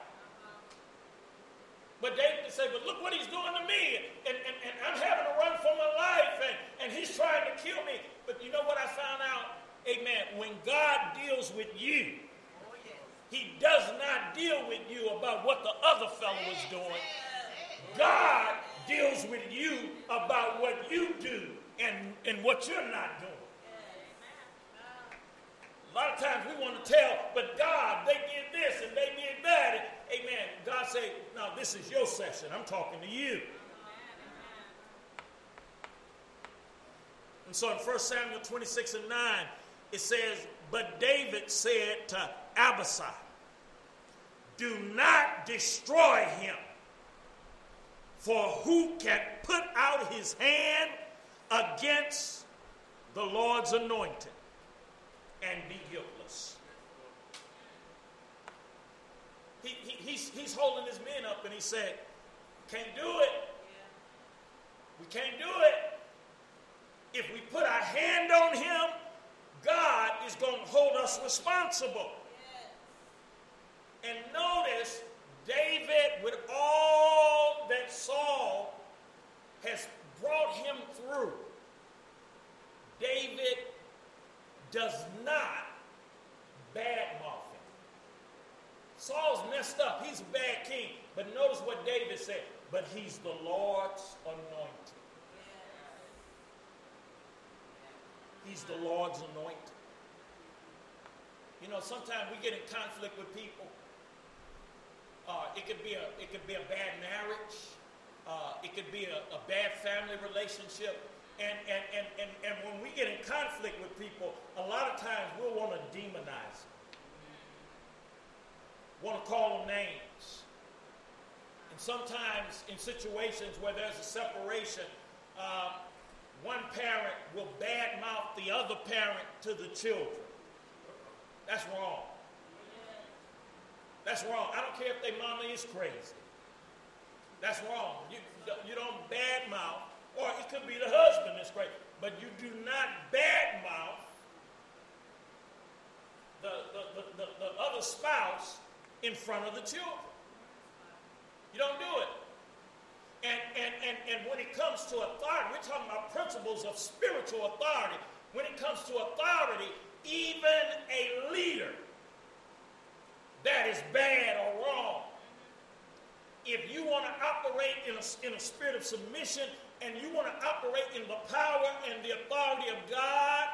But can say, but look what he's doing to me. And, and, and I'm having to run for my life. And, and he's trying to kill me. But you know what I found out? Amen. When God deals with you, he does not deal with you about what the other fellow is doing. God deals with you about what you do and, and what you're not doing. A lot of times we want to tell, but God, they did this and they did that. Amen. God say, no, this is your session. I'm talking to you. And so in 1 Samuel 26 and 9, it says, But David said to Abishai, Do not destroy him, for who can put out his hand against the Lord's anointed and be guiltless? He, he, he's, he's holding his men up and he said, Can't do it. We can't do it. If we put our hand on him, God is going to hold us responsible. And notice, David, with all that Saul has brought him through, David does not badmouth him. Saul's messed up. He's a bad king. But notice what David said. But he's the Lord's anointed. He's the Lord's anointed. You know, sometimes we get in conflict with people. Uh, it could be a it could be a bad marriage. Uh, it could be a, a, bad family relationship. And, and, times we'll want to demonize them. Want to call them names. And sometimes in situations where there's a separation, uh, one parent will badmouth the other parent to the children. That's wrong. That's wrong. I don't care if their mama is crazy. That's wrong. You, you don't badmouth, or it could be the husband that's crazy, but you do not badmouth the, the, the, the, the other spouse in front of the children. You don't do it. And, and, and, and when it comes to authority, we're talking about principles of spiritual authority. When it comes to authority, even a leader that is bad or wrong, if you want to operate in a, in a spirit of submission and you want to operate in the power and the authority of God,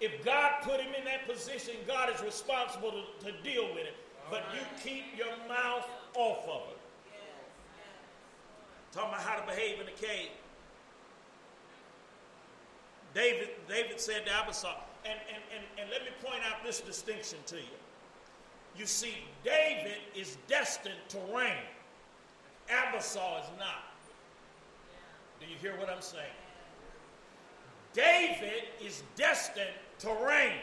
if God put him in that position, God is responsible to, to deal with it. But you keep your mouth off of it. Talking about how to behave in the cave. David, David said to Absalom, and, and, and, and let me point out this distinction to you. You see, David is destined to reign. Absalom is not. Do you hear what I'm saying? David is destined to reign.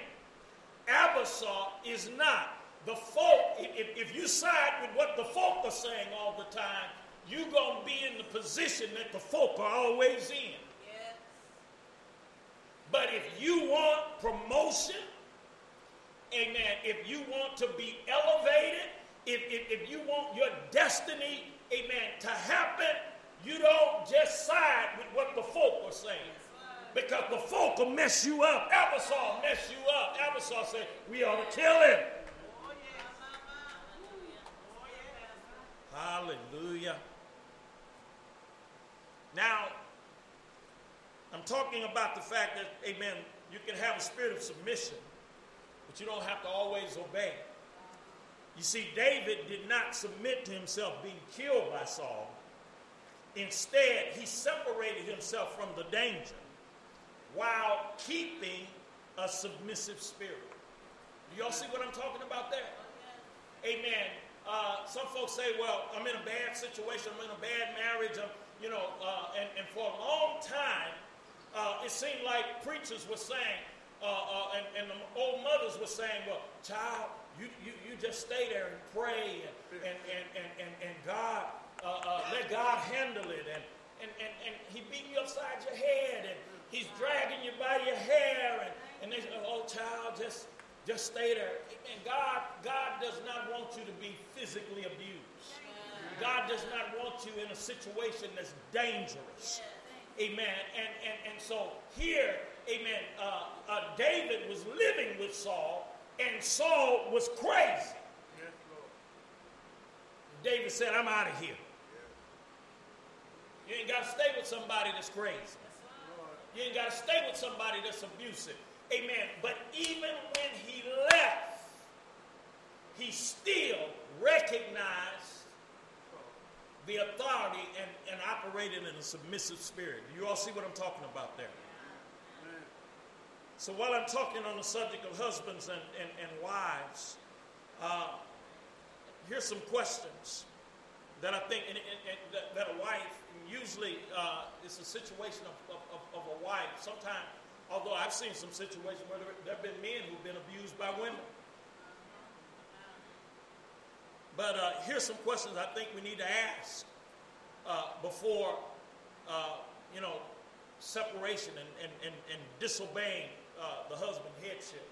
Absalom is not. The folk, if, if you side with what the folk are saying all the time, you're going to be in the position that the folk are always in. Yes. But if you want promotion, amen, if you want to be elevated, if, if, if you want your destiny, amen, to happen, you don't just side with what the folk are saying. Because the folk will mess you up. Absalom mess you up. Absalom said, we ought to kill him. Hallelujah. Now, I'm talking about the fact that, amen, you can have a spirit of submission, but you don't have to always obey. You see, David did not submit to himself being killed by Saul. Instead, he separated himself from the danger while keeping a submissive spirit. Do y'all see what I'm talking about there? Amen. Uh, some folks say, well, I'm in a bad situation, I'm in a bad marriage, I'm, you know, uh, and, and for a long time, uh, it seemed like preachers were saying, uh, uh, and, and the old mothers were saying, well, child, you, you, you just stay there and pray and, and, and, and, and, God, uh, let God handle it. And, and, and, and he beat you upside your head and he's dragging you by your hair. And, and they say, oh, child, just, just stay there. And God, God does not want you to be physically abused. God does not want you in a situation that's dangerous. Amen. And, and, and so here, amen, uh, uh, David was living with Saul, and Saul was crazy. David said, I'm out of here. You ain't got to stay with somebody that's crazy. You ain't got to stay with somebody that's abusive. Amen. But even when he left, he still recognized the authority and, and operating in a submissive spirit. You all see what I'm talking about there? So while I'm talking on the subject of husbands and, and, and wives, uh, here's some questions that I think and, and, that, that, a wife, usually uh, it's a situation of, of, a wife. Sometimes, although I've seen some situations where there, have been men who've been abused by women. But uh, here's some questions I think we need to ask uh, before, uh, you know, separation and, and, and, and disobeying uh, the husband headship.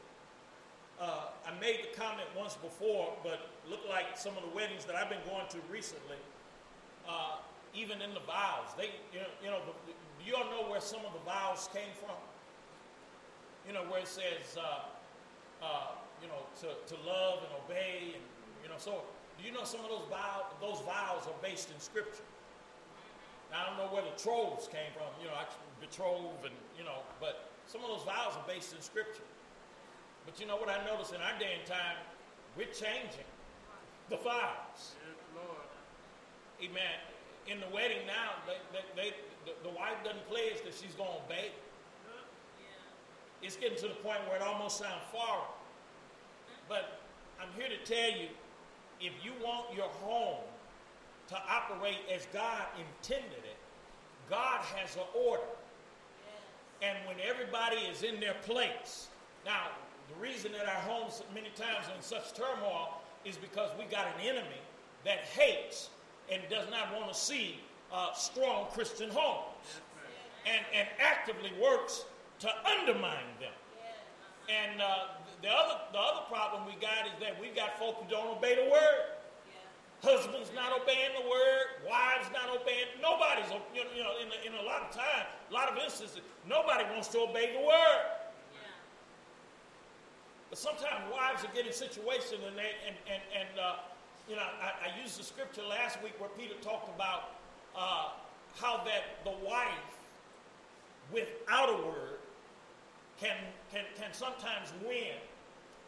Uh, I made the comment once before, but look like some of the weddings that I've been going to recently, uh, even in the vows, they, you know, you know the, you all know where some of the vows came from? You know, where it says, uh, uh, you know, to, to love and obey, and, you know, so do you know some of those vows, those vows are based in Scripture? Now, I don't know where the trolls came from, you know, I betrothed and, you know, but some of those vows are based in Scripture. But you know what I notice in our day and time, we're changing the vows. Yes, Lord. Amen. In the wedding now, they, they, they, the, the, wife doesn't pledge that she's going to obey. Yeah. It's getting to the point where it almost sounds foreign. But I'm here to tell you if you want your home to operate as God intended it, God has an order. and when everybody is in their place. Now, the reason that our homes many times are in such turmoil is because we got an enemy that hates and does not want to see uh, strong Christian homes and, and actively works to undermine them. And uh, the, other, the other problem we got is that we've got folk who don't obey the word. Husbands not obeying the word, wives not obeying. Nobody's, you know, you know in, a, in a lot of time, a lot of instances, nobody wants to obey the word. But sometimes wives are getting situations and they, and, and, and uh, you know, I, I, used the scripture last week where Peter talked about uh, how that the wife, without a word, can, can, can sometimes win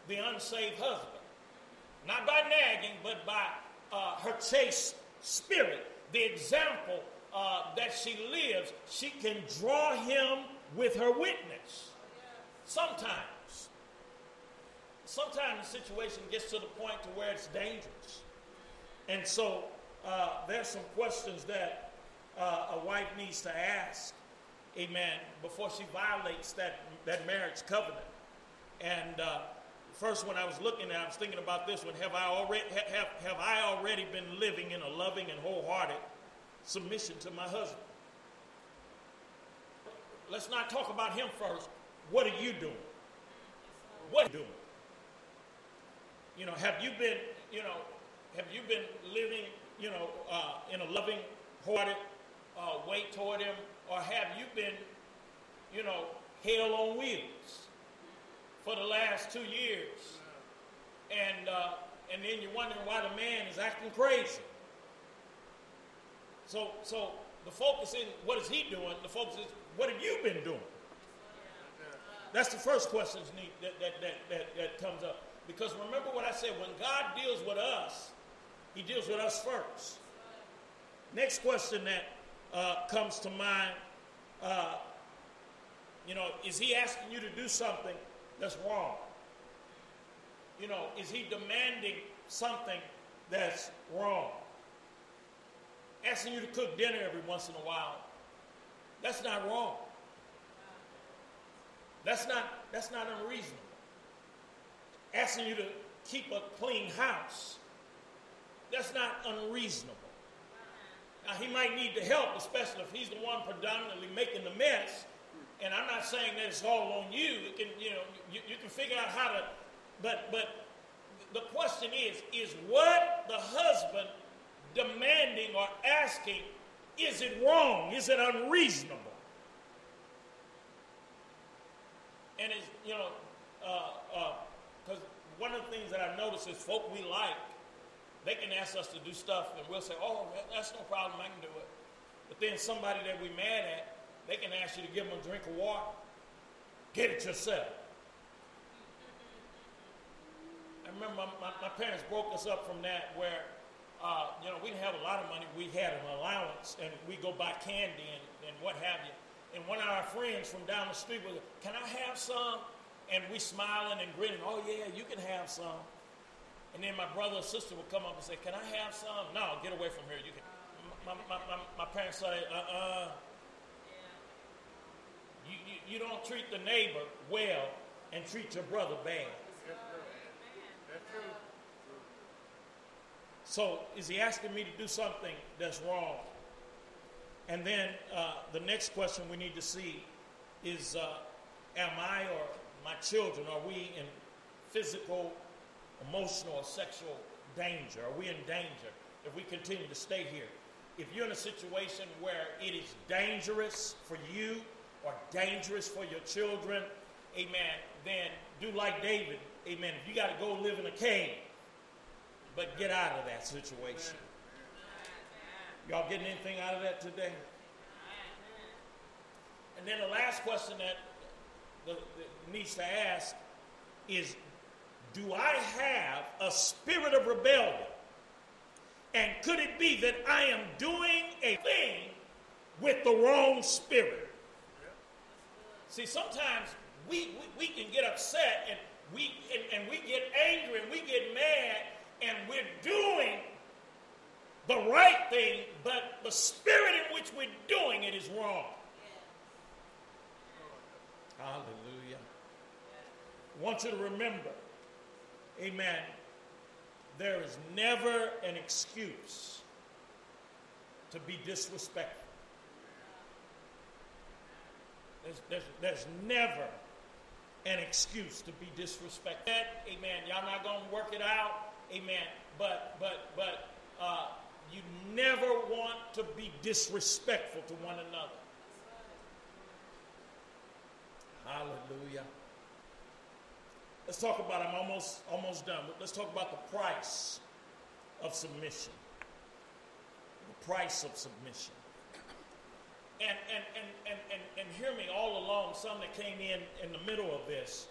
the unsaved husband. Not by nagging, but by uh, her chaste spirit, the example uh, that she lives, she can draw him with her witness. Sometimes. Sometimes the situation gets to the point to where it's dangerous. And so uh, there's some questions that uh, a wife needs to ask, amen, before she violates that, that marriage covenant. And uh, first when I was looking at, I was thinking about this one. Have I already have, have I already been living in a loving and wholehearted submission to my husband? Let's not talk about him first. What are you doing? What are you doing? You know, have you been, you know, have you been living, you know, uh, in a loving, hearted uh, way toward him, or have you been, you know, hell on wheels? for the last two years. And, uh, and then you're wondering why the man is acting crazy. So, so the focus is what is he doing? The focus is what have you been doing? That's the first question that, that, that, that, that comes up. Because remember what I said when God deals with us, he deals with us first. Next question that uh, comes to mind uh, you know, is he asking you to do something that's wrong? You know, is he demanding something that's wrong? Asking you to cook dinner every once in a while, that's not wrong. That's not, that's not unreasonable. Asking you to keep a clean house, that's not unreasonable. Now, he might need the help, especially if he's the one predominantly making the mess, and I'm not saying that it's all on you. It can, you know, you, you can figure out how to, but but the question is, is what the husband demanding or asking, is it wrong? Is it unreasonable? And it's, you know, because uh, uh, one of the things that I've noticed is folk we like, they can ask us to do stuff and we'll say, oh, that's no problem, I can do it. But then somebody that we're mad at, they can ask you to give them a drink of water. Get it yourself. I remember my, my, my parents broke us up from that where, uh, you know, we didn't have a lot of money. We had an allowance and we go buy candy and, and what have you. And one of our friends from down the street was, can I have some? And we smiling and grinning, oh yeah, you can have some. And then my brother or sister would come up and say, can I have some? No, get away from here. You can. My, my, my, my parents say, uh-uh, you, you, you don't treat the neighbor well and treat your brother bad. That's true. So is he asking me to do something that's wrong? And then uh, the next question we need to see is uh, Am I or my children, are we in physical, emotional, or sexual danger? Are we in danger if we continue to stay here? If you're in a situation where it is dangerous for you or dangerous for your children, amen, then do like David, amen. If you got to go live in a cave, but get out of that situation. Y'all getting anything out of that today? And then the last question that, the, that needs to ask is Do I have a spirit of rebellion? And could it be that I am doing a thing with the wrong spirit? See, sometimes we, we, we can get upset and we, and, and we get angry and we get mad and we're doing the right thing, but the spirit in which we're doing it is wrong. Hallelujah. I want you to remember, amen, there is never an excuse to be disrespectful. There's, there's, there's never an excuse to be disrespectful. Amen. Y'all not to work it out. Amen. But, but, but, uh, you never want to be disrespectful to one another. Hallelujah. Let's talk about, I'm almost, almost done, but let's talk about the price of submission. The price of submission. And, and, and, and, and, and hear me all along, some that came in in the middle of this.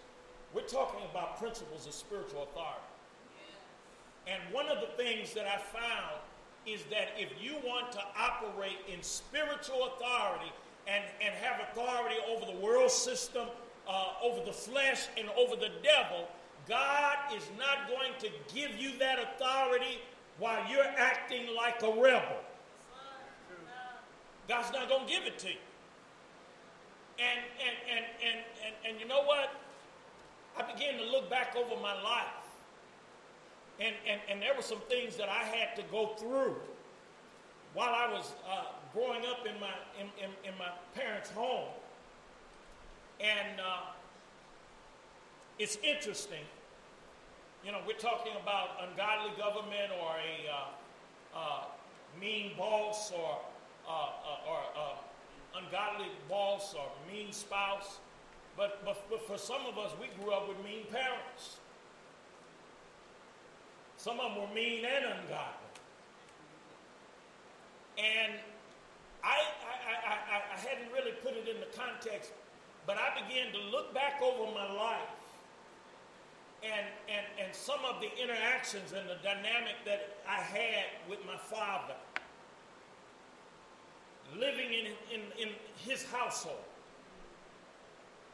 We're talking about principles of spiritual authority. And one of the things that I found is that if you want to operate in spiritual authority and, and have authority over the world system, uh, over the flesh, and over the devil, God is not going to give you that authority while you're acting like a rebel. God's not going to give it to you. And, and, and, and, and, and you know what? I began to look back over my life. And, and, and there were some things that I had to go through while I was uh, growing up in my, in, in, in, my parents' home. And uh, it's interesting. You know, we're talking about ungodly government or a uh, uh mean boss or, uh, uh, or ungodly boss or mean spouse. But, but, but for some of us, we grew up with mean parents. Some of them were mean and ungodly. And I, I, I, I, hadn't really put it in the context, but I began to look back over my life and, and, and some of the interactions and the dynamic that I had with my father, living in, in, in his household,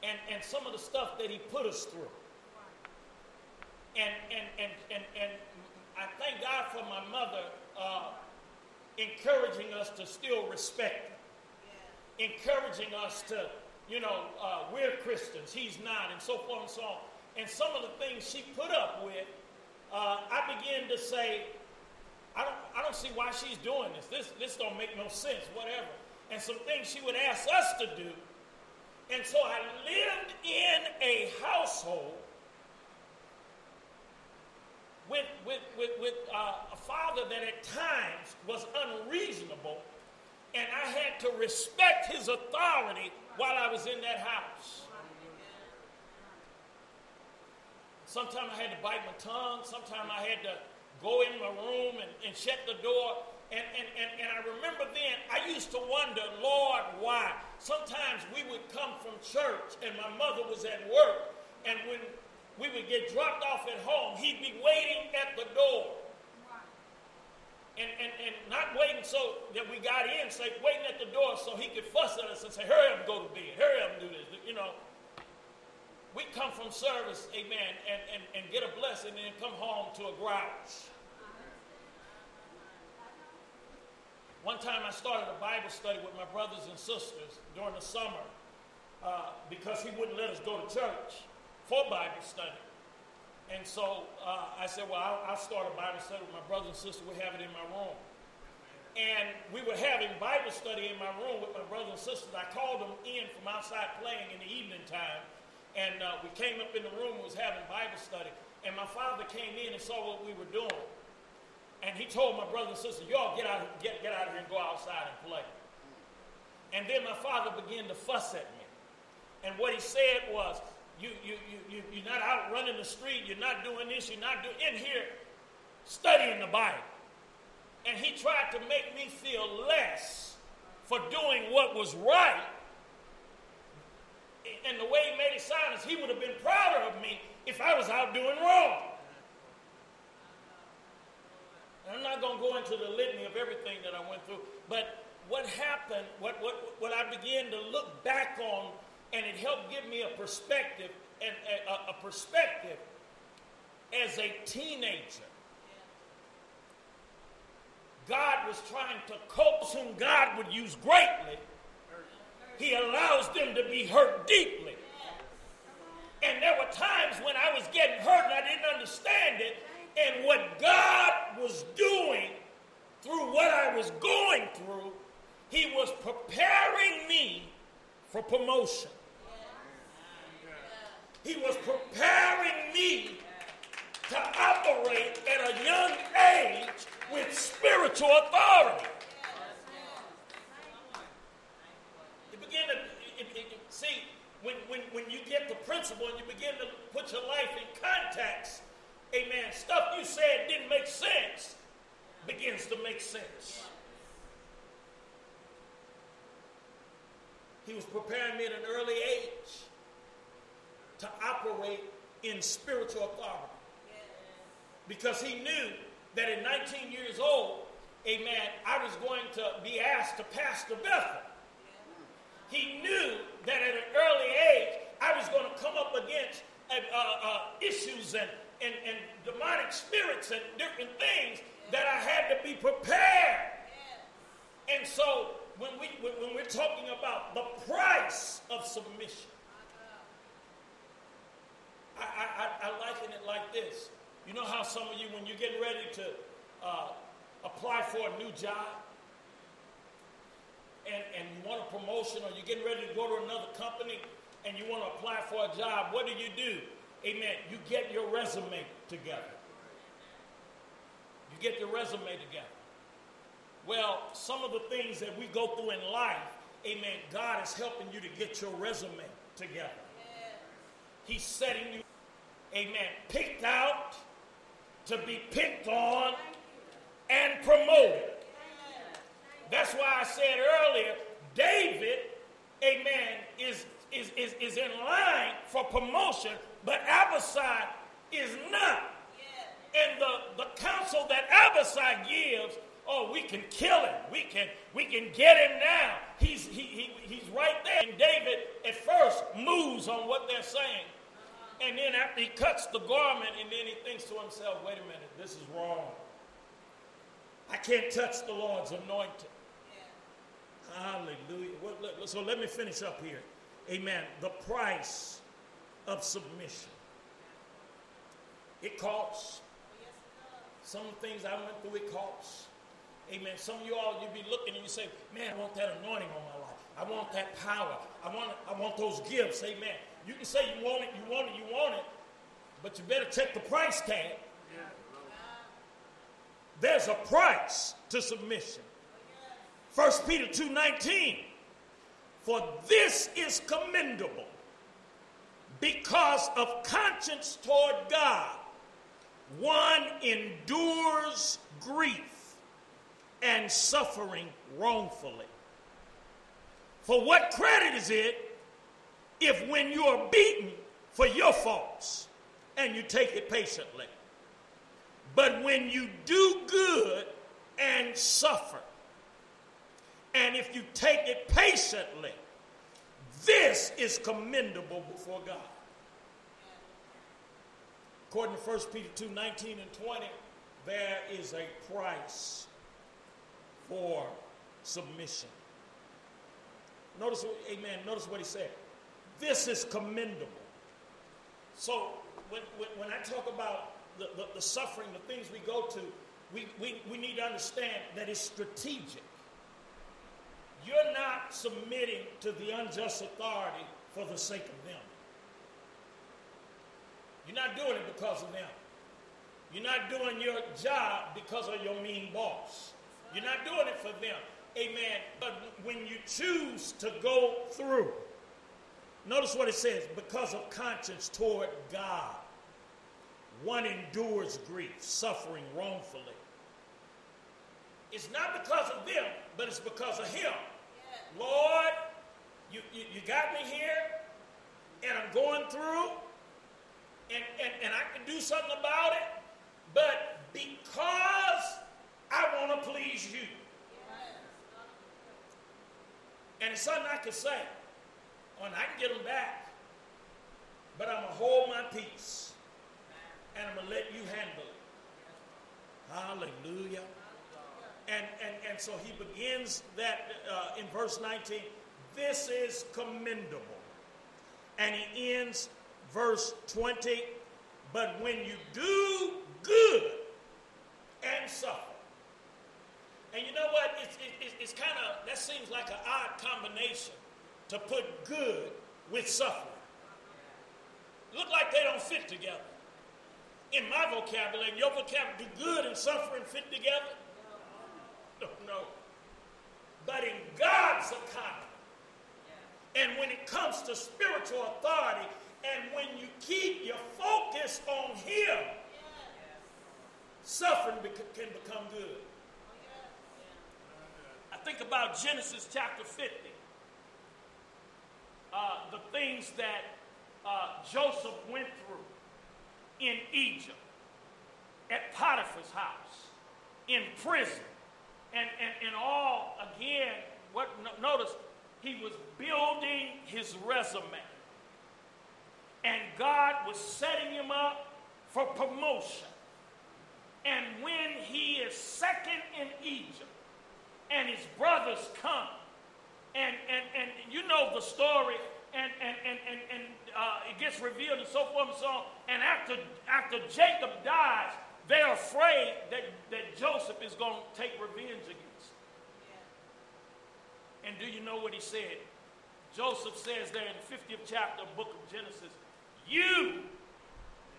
and, and some of the stuff that he put us through. And, and, and, and, and I thank God for my mother uh, encouraging us to still respect him, encouraging us to, you know, uh, we're Christians, he's not, and so forth and so on. And some of the things she put up with, uh, I began to say, I don't, I don't see why she's doing this. This, this don't make no sense, whatever. And some things she would ask us to do. And so I lived in a household with, with, with, with uh, a father that at times was unreasonable, and I had to respect his authority while I was in that house. Sometimes I had to bite my tongue, sometimes I had to go in my room and, and shut the door. And, and, and, and I remember then, I used to wonder, Lord, why? Sometimes we would come from church and my mother was at work. And when we would get dropped off at home. He'd be waiting at the door. And, and, and not waiting so that we got in, say, waiting at the door so he could fuss at us and say, hurry up and go to bed, hurry up and do this. You know, we come from service, amen, and, and, and get a blessing and then come home to a grouch. One time I started a Bible study with my brothers and sisters during the summer uh, because he wouldn't let us go to church for Bible study. And so uh, I said, well, I'll, I'll, start a Bible study with my brothers and sisters. We have it in my room. And we were having Bible study in my room with my brothers and sisters. I called them in from outside playing in the evening time. And uh, we came up in the room and was having Bible study. And my father came in and saw what we were doing. And he told my brothers and sisters, y'all get out, get, get out of here and go outside and play. And then my father began to fuss at me. And what he said was, you, you, you, you, you're not out running the street. You're not doing this. You're not doing in here studying the Bible. And he tried to make me feel less for doing what was right. And the way he made it sound is he would have been prouder of me if I was out doing wrong. And I'm not going to go into the litany of everything that I went through, but what happened, what, what, what I began to look back on and it helped give me a perspective and a, a perspective as a teenager. God was trying to coax whom God would use greatly. He allows them to be hurt deeply. And there were times when I was getting hurt and I didn't understand it, and what God was doing through what I was going through, He was preparing me for promotion. He was preparing me to operate at a young age with spiritual authority. You begin to see when, when, when you get the principle and you begin to put your life in context, amen, stuff you said didn't make sense begins to make sense. He was preparing me at an early age to operate in spiritual authority. Because he knew that at 19 years old, amen, I was going to be asked to pastor Bethel. He knew that at an early age, I was going to come up against uh, uh, issues and, and, and demonic spirits and different things that I had to be prepared. And so when, we, when we're talking about the price of submission, I, I, I liken it like this. You know how some of you, when you're getting ready to uh, apply for a new job, and, and you want a promotion, or you're getting ready to go to another company, and you want to apply for a job, what do you do? Amen. You get your resume together. You get your resume together. Well, some of the things that we go through in life, amen, God is helping you to get your resume together. He's setting you, amen, picked out to be picked on and promoted. That's why I said earlier, David, amen, is, is, is, is in line for promotion, but Abishai is not. And the, the counsel that Abishai gives, oh, we can kill him. We can, we can get him now. He's, he, he, he's right there. And David at first moves on what they're saying. And then after he cuts the garment, and then he thinks to himself, wait a minute, this is wrong. I can't touch the Lord's anointed. Yeah. Hallelujah. So let me finish up here. Amen. The price of submission. It costs. Some things I went through, it costs. Amen. Some of you all, you be looking and you say, man, I want that anointing on my life. I want that power. I want, I want those gifts. Amen. You can say you want it, you want it, you want it, but you better check the price tag. There's a price to submission. 1 Peter 2:19. For this is commendable because of conscience toward God. One endures grief and suffering wrongfully. For what credit is it if when you are beaten for your faults and you take it patiently. But when you do good and suffer, and if you take it patiently, this is commendable before God. According to 1 Peter 2 19 and 20, there is a price for submission. Notice, amen. Notice what he said. This is commendable. So when, when, when I talk about the, the, the, suffering, the things we go to, we, we, we need to understand that it's strategic. You're not submitting to the unjust authority for the sake of them. You're not doing it because of them. You're not doing your job because of your mean boss. You're not doing it for them. Amen. But when you choose to go through, Notice what it says because of conscience toward God, one endures grief, suffering wrongfully. It's not because of them, but it's because of Him. Yeah. Lord, you, you, you, got me here, and I'm going through, and, and, and I can do something about it, but because I want to please you. And it's something I can say. And I can get them back. But I'm going to hold my peace. And I'm going to let you handle it. Hallelujah. And, and, and so he begins that uh, in verse 19. This is commendable. And he ends verse 20. But when you do good and suffer, and you know what? It's, it, it's kind of, that seems like an odd combination to put good with suffering. Look like they don't fit together. In my vocabulary, in your vocabulary, do good and suffering fit together? No, no. But in God's economy, and when it comes to spiritual authority, and when you keep your focus on Him, suffering can become good. I think about Genesis chapter 50. Uh, the things that uh, Joseph went through in Egypt, at Potiphar's house, in prison, and, and, and all, again, what notice, he was building his resume. And God was setting him up for promotion. And when he is second in Egypt, and his brothers come, and, and, and you know the story, and, and, and, and, and uh, it gets revealed and so forth and so on. And after, after Jacob dies, they're afraid that, that Joseph is going to take revenge against. And do you know what he said? Joseph says there in the 50th chapter of book of Genesis, you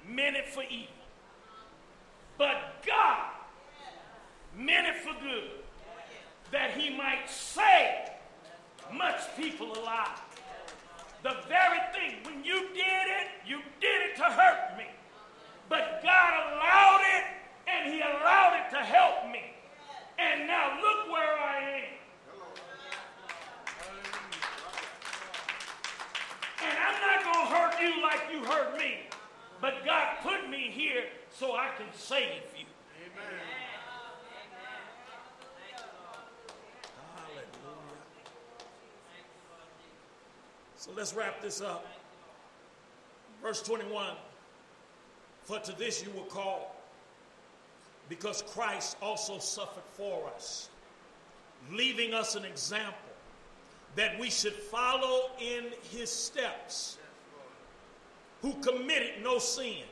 meant it for evil. But God meant it for good, that he might save much people alive. The very thing, when you did it, you did it to hurt me. But God allowed it, and He allowed it to help me. And now look where I am. And I'm not going to hurt you like you hurt me. But God put me here so I can save you. Amen. So let's wrap this up. Verse 21 For to this you were called, because Christ also suffered for us, leaving us an example that we should follow in his steps, who committed no sin,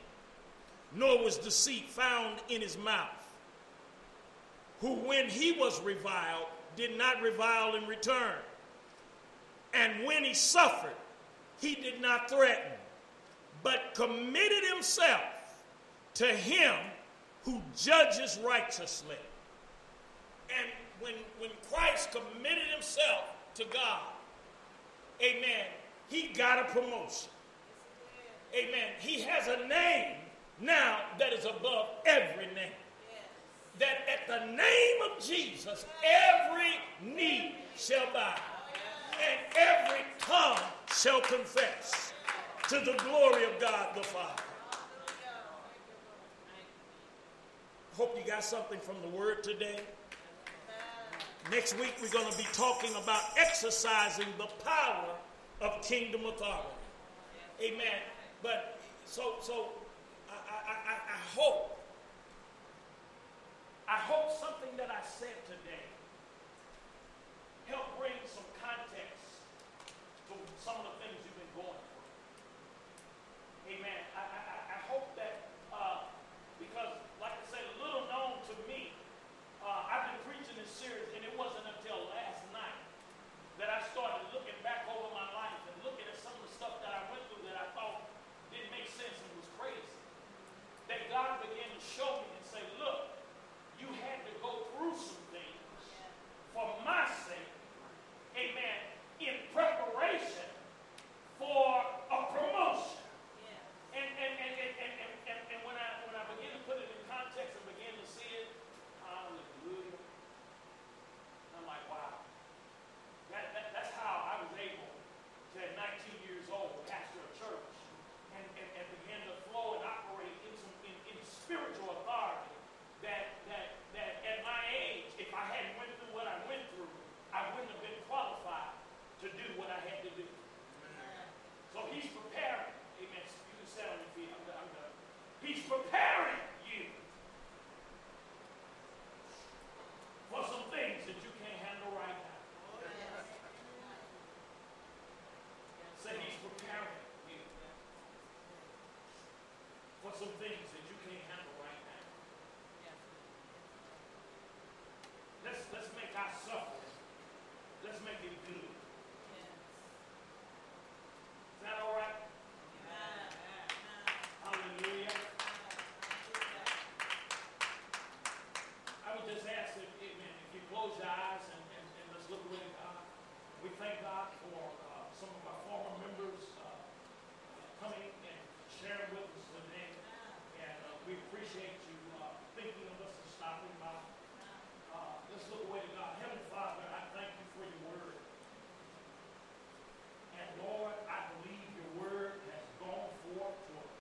nor was deceit found in his mouth, who when he was reviled, did not revile in return and when he suffered, he did not threaten, but committed himself to him who judges righteously. And when, when Christ committed himself to God, amen, he got a promotion. Amen. He has a name now that is above every name. That at the name of Jesus, every knee shall bow and every tongue shall confess to the glory of God the Father. Hope you got something from the word today. Next week, we're going to be talking about exercising the power of kingdom authority. Amen. But so, so I, I, I, I hope, I hope something that I said today help bring